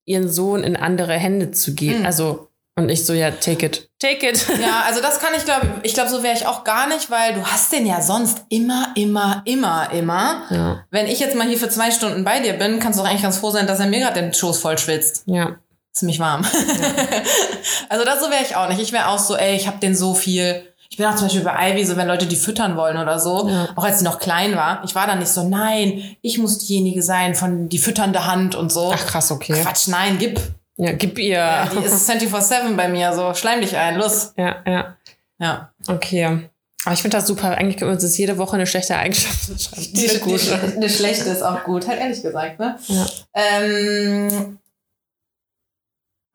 ihren Sohn in andere Hände zu geben. Also, und ich so, ja, take it. Take it. <laughs> Ja, also das kann ich glaube, ich glaube, so wäre ich auch gar nicht, weil du hast den ja sonst immer, immer, immer, immer. Ja. Wenn ich jetzt mal hier für zwei Stunden bei dir bin, kannst du doch eigentlich ganz froh sein, dass er mir gerade den Schoß voll schwitzt. Ja. Ziemlich warm. <laughs> also das so wäre ich auch nicht. Ich wäre auch so, ey, ich habe den so viel. Ich bin auch zum Beispiel bei Ivy, so wenn Leute die füttern wollen oder so, Ja. auch als sie noch klein war, ich war dann nicht so, nein, ich muss diejenige sein von die fütternde Hand und so. Ach, krass, okay. Quatsch, nein, gib. Ja, gib ihr. Ja, die ist 24-7 bei mir, so schleim dich ein, los. ja. ja. Ja. Okay. Aber ich finde das super. Eigentlich können wir uns das jede Woche eine schlechte Eigenschaft <laughs> schreiben. Die, Eine gute. <laughs> eine schlechte ist auch gut, halt ehrlich gesagt, ne? Ja. Ähm,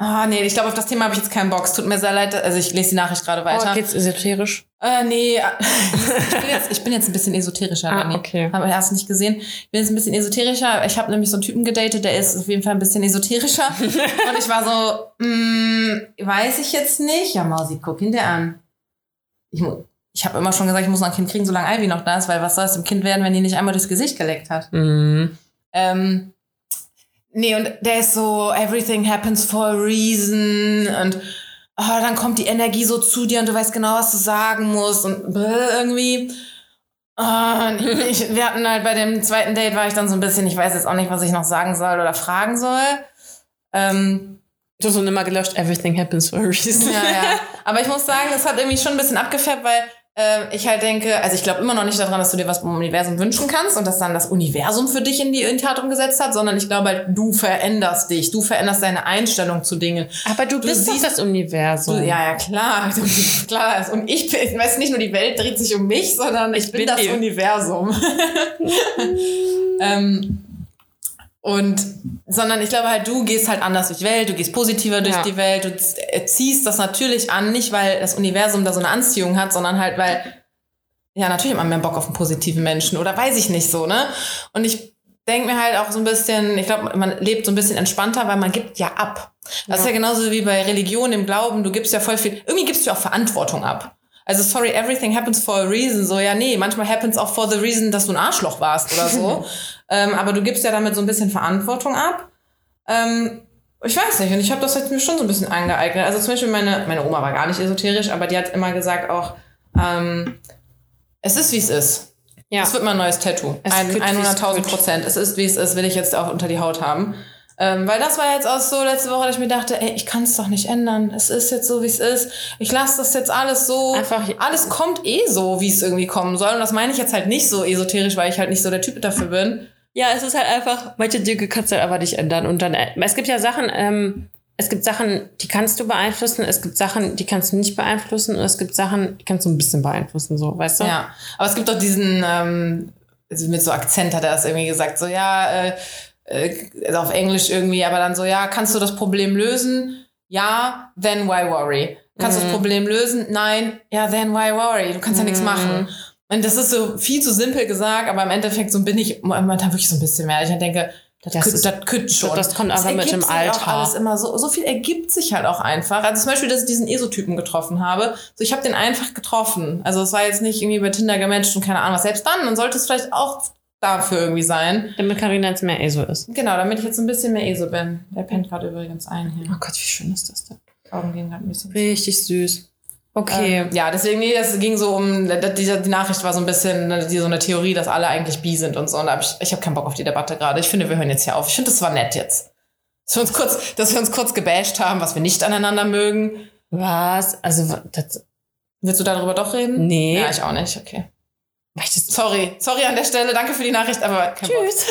ah, nee, ich glaube, auf das Thema habe ich jetzt keinen Bock. Es tut mir sehr leid. Also ich lese die Nachricht gerade weiter. Oh, geht's esoterisch? Äh, nee, <laughs> ich bin, jetzt, ich bin jetzt ein bisschen esoterischer. Ah, Dani. okay. Habe erst nicht gesehen. Ich bin jetzt ein bisschen esoterischer. Ich habe nämlich so einen Typen gedatet, der ist auf jeden Fall ein bisschen esoterischer. <laughs> Und ich war so, mm, weiß ich jetzt nicht. Ja, Mausi, guck ihn dir an. Ich, ich habe immer schon gesagt, ich muss noch ein Kind kriegen, solange Ivy noch da ist, weil was soll es dem Kind werden, wenn die nicht einmal durchs Gesicht geleckt hat? Mhm. Ähm, nee, und der ist so, everything happens for a reason und oh, dann kommt die Energie so zu dir und du weißt genau, was du sagen musst und irgendwie. Und ich, <laughs> wir hatten halt bei dem zweiten Date war ich dann so ein bisschen, ich weiß jetzt auch nicht, was ich noch sagen soll oder fragen soll. Ähm, Du hast so nimmer gelöscht, everything happens for a reason. ja, ja. <laughs> Aber ich muss sagen, das hat irgendwie schon ein bisschen abgefärbt, weil ich halt denke, also ich glaube immer noch nicht daran, dass du dir was vom Universum wünschen kannst und dass dann das Universum für dich in die in Tat umgesetzt hat, sondern ich glaube halt, du veränderst dich, du veränderst deine Einstellung zu Dingen. Aber du, bist doch siehst- das Universum. Du, ja, ja, klar. <laughs> Du, klar. Und ich bin, weißt nicht nur die Welt dreht sich um mich, sondern ich, bin, bin das die- Universum. <laughs> ähm, und, sondern ich glaube halt, du gehst halt anders durch die Welt, du gehst positiver durch Ja. die Welt, du äh, ziehst das natürlich an, nicht weil das Universum da so eine Anziehung hat, sondern halt, weil, ja, natürlich hat man mehr Bock auf einen positiven Menschen oder weiß ich nicht so, ne? Und ich denke mir halt auch so ein bisschen, ich glaube, man lebt so ein bisschen entspannter, weil man gibt ja ab. Das ist ja genauso wie bei Religion, im Glauben, du gibst ja voll viel, irgendwie gibst du ja auch Verantwortung ab. Also sorry, everything happens for a reason. So, ja, nee, manchmal happens auch for the reason, dass du ein Arschloch warst oder so. <laughs> ähm, aber du gibst ja damit so ein bisschen Verantwortung ab. Ähm, ich weiß nicht, und ich habe das jetzt mir schon so ein bisschen angeeignet. Also zum Beispiel meine, meine Oma war gar nicht esoterisch, aber die hat immer gesagt auch, ähm, es ist wie es ist. ja. Das wird mein neues Tattoo. Es Ein, wird, wie es 100.000 wird. Prozent. Es ist, wie es ist, will ich jetzt auch unter die Haut haben. Ähm, weil das war jetzt auch so letzte Woche, dass ich mir dachte, ey, ich kann es doch nicht ändern. Es ist jetzt so, wie es ist. Ich lasse das jetzt alles so. Einfach- alles kommt eh so, wie es irgendwie kommen soll. Und das meine ich jetzt halt nicht so esoterisch, weil ich halt nicht so der Typ dafür bin. Ja, es ist halt einfach, manche Dinge kannst du halt aber nicht ändern. Und dann, äh, es gibt ja Sachen, ähm, es gibt Sachen, die kannst du beeinflussen, es gibt Sachen, die kannst du nicht beeinflussen und es gibt Sachen, die kannst du ein bisschen beeinflussen, so, weißt du? Ja. Aber es gibt doch diesen, ähm, also mit so Akzent hat er das irgendwie gesagt, so ja, äh, äh, also auf Englisch irgendwie, aber dann so, ja, kannst du das Problem lösen? Ja, then why worry? Kannst du das Problem lösen? Nein, ja, then why worry? Du kannst ja nichts machen. Und das ist so viel zu simpel gesagt, aber im Endeffekt so bin ich momentan wirklich so ein bisschen mehr. Ich denke, das, Das ist- das schon. das kommt einfach mit dem Auch Alter. alles immer so, so viel ergibt sich halt auch einfach. Also zum Beispiel, dass ich diesen ESO-Typen getroffen habe. So, ich habe den einfach getroffen. Also es war jetzt nicht irgendwie bei Tinder gematcht und keine Ahnung was. Selbst dann, dann sollte es vielleicht auch dafür irgendwie sein. Damit Carina jetzt mehr ESO ist. Genau, damit ich jetzt ein bisschen mehr ESO bin. Der pennt gerade übrigens ein hier. Oh Gott, wie schön ist das denn? Augen gehen gerade ein bisschen. Richtig süß. Okay. Ähm, ja, deswegen, nee, das ging so um, die, die Nachricht war so ein bisschen ne, die, so eine Theorie, dass alle eigentlich bi sind und so. Und hab ich, ich habe keinen Bock auf die Debatte gerade. Ich finde, wir hören jetzt hier auf. Ich finde, das war nett jetzt. Dass wir uns kurz, dass wir uns kurz gebasht haben, was wir nicht aneinander mögen. Was? Also, das, Willst du darüber doch reden? Nee. Ja, ich auch nicht, okay. Sorry, sorry an der Stelle, danke für die Nachricht, aber kein Bock. Tschüss.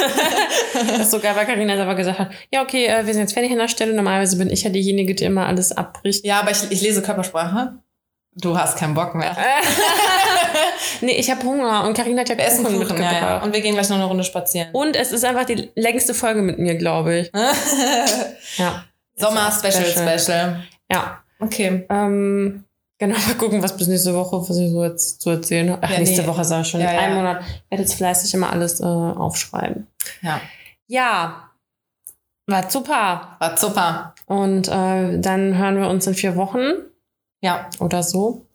<laughs> das ist so geil, weil Carina selber gesagt hat, ja, okay, äh, wir sind jetzt fertig an der Stelle. Normalerweise bin ich ja diejenige, die immer alles abbricht. Ja, aber ich, ich lese Körpersprache. Du hast keinen Bock mehr. <laughs> Nee, ich habe Hunger und Karina hat ja essen Kuchen, Kuchen, ja, mitgebracht. ja. Und wir gehen gleich noch eine Runde spazieren. Und es ist einfach die längste Folge mit mir, glaube ich. <laughs> Ja. Sommer-Special, Special. Special. Ja. Okay. Ähm, genau, mal gucken, was bis nächste Woche, was ich so jetzt zu erzählen habe. Ach, Ja, nächste nee. Woche sage ich schon. Ja, in einem. Monat. Ich werde jetzt fleißig immer alles äh, aufschreiben. Ja. Ja. War super. War super. Und äh, dann hören wir uns in vier Wochen Ja. oder so.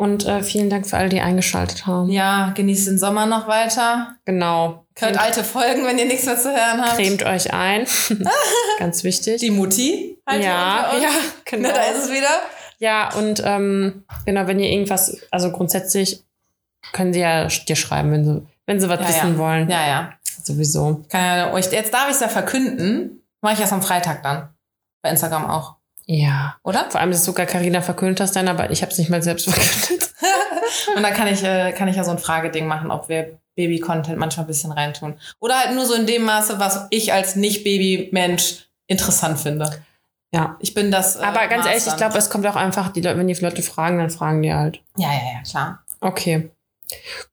Und äh, vielen Dank für alle, die eingeschaltet haben. Ja, genießt den Sommer noch weiter. Genau. Hört Cremt, alte Folgen, wenn ihr nichts mehr zu hören habt. cremt euch ein. <laughs> Ganz wichtig. Die Mutti. halt ja, ja, uns. <laughs> genau. Na, da ist es wieder. Ja, und ähm, genau, wenn ihr irgendwas, also grundsätzlich können sie ja dir schreiben, wenn sie, wenn sie was Ja, wissen ja. wollen. Ja, ja. Sowieso. Kann ja jetzt darf ich es ja verkünden. Mache ich erst am Freitag dann. Bei Instagram auch. Ja. Oder? Vor allem, dass sogar Carina verkündet hast dann, aber ich habe es nicht mal selbst <laughs> verkündet. Und dann kann ich, äh, kann ich ja so ein Frageding machen, ob wir Baby-Content manchmal ein bisschen reintun. Oder halt nur so in dem Maße, was ich als Nicht-Baby-Mensch interessant finde. Ja. Ich bin das. Äh, Aber ganz Maß ehrlich, ich glaube, es kommt auch einfach, die Leute, wenn die Leute fragen, dann fragen die halt. Ja, ja, ja, klar. Okay.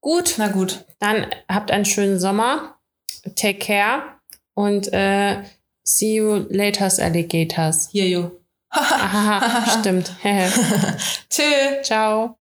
Gut, Na gut. dann habt einen schönen Sommer. Take care. Und äh, see you later, alligators. Here you. Aha, stimmt. <laughs> Tschö. Ciao.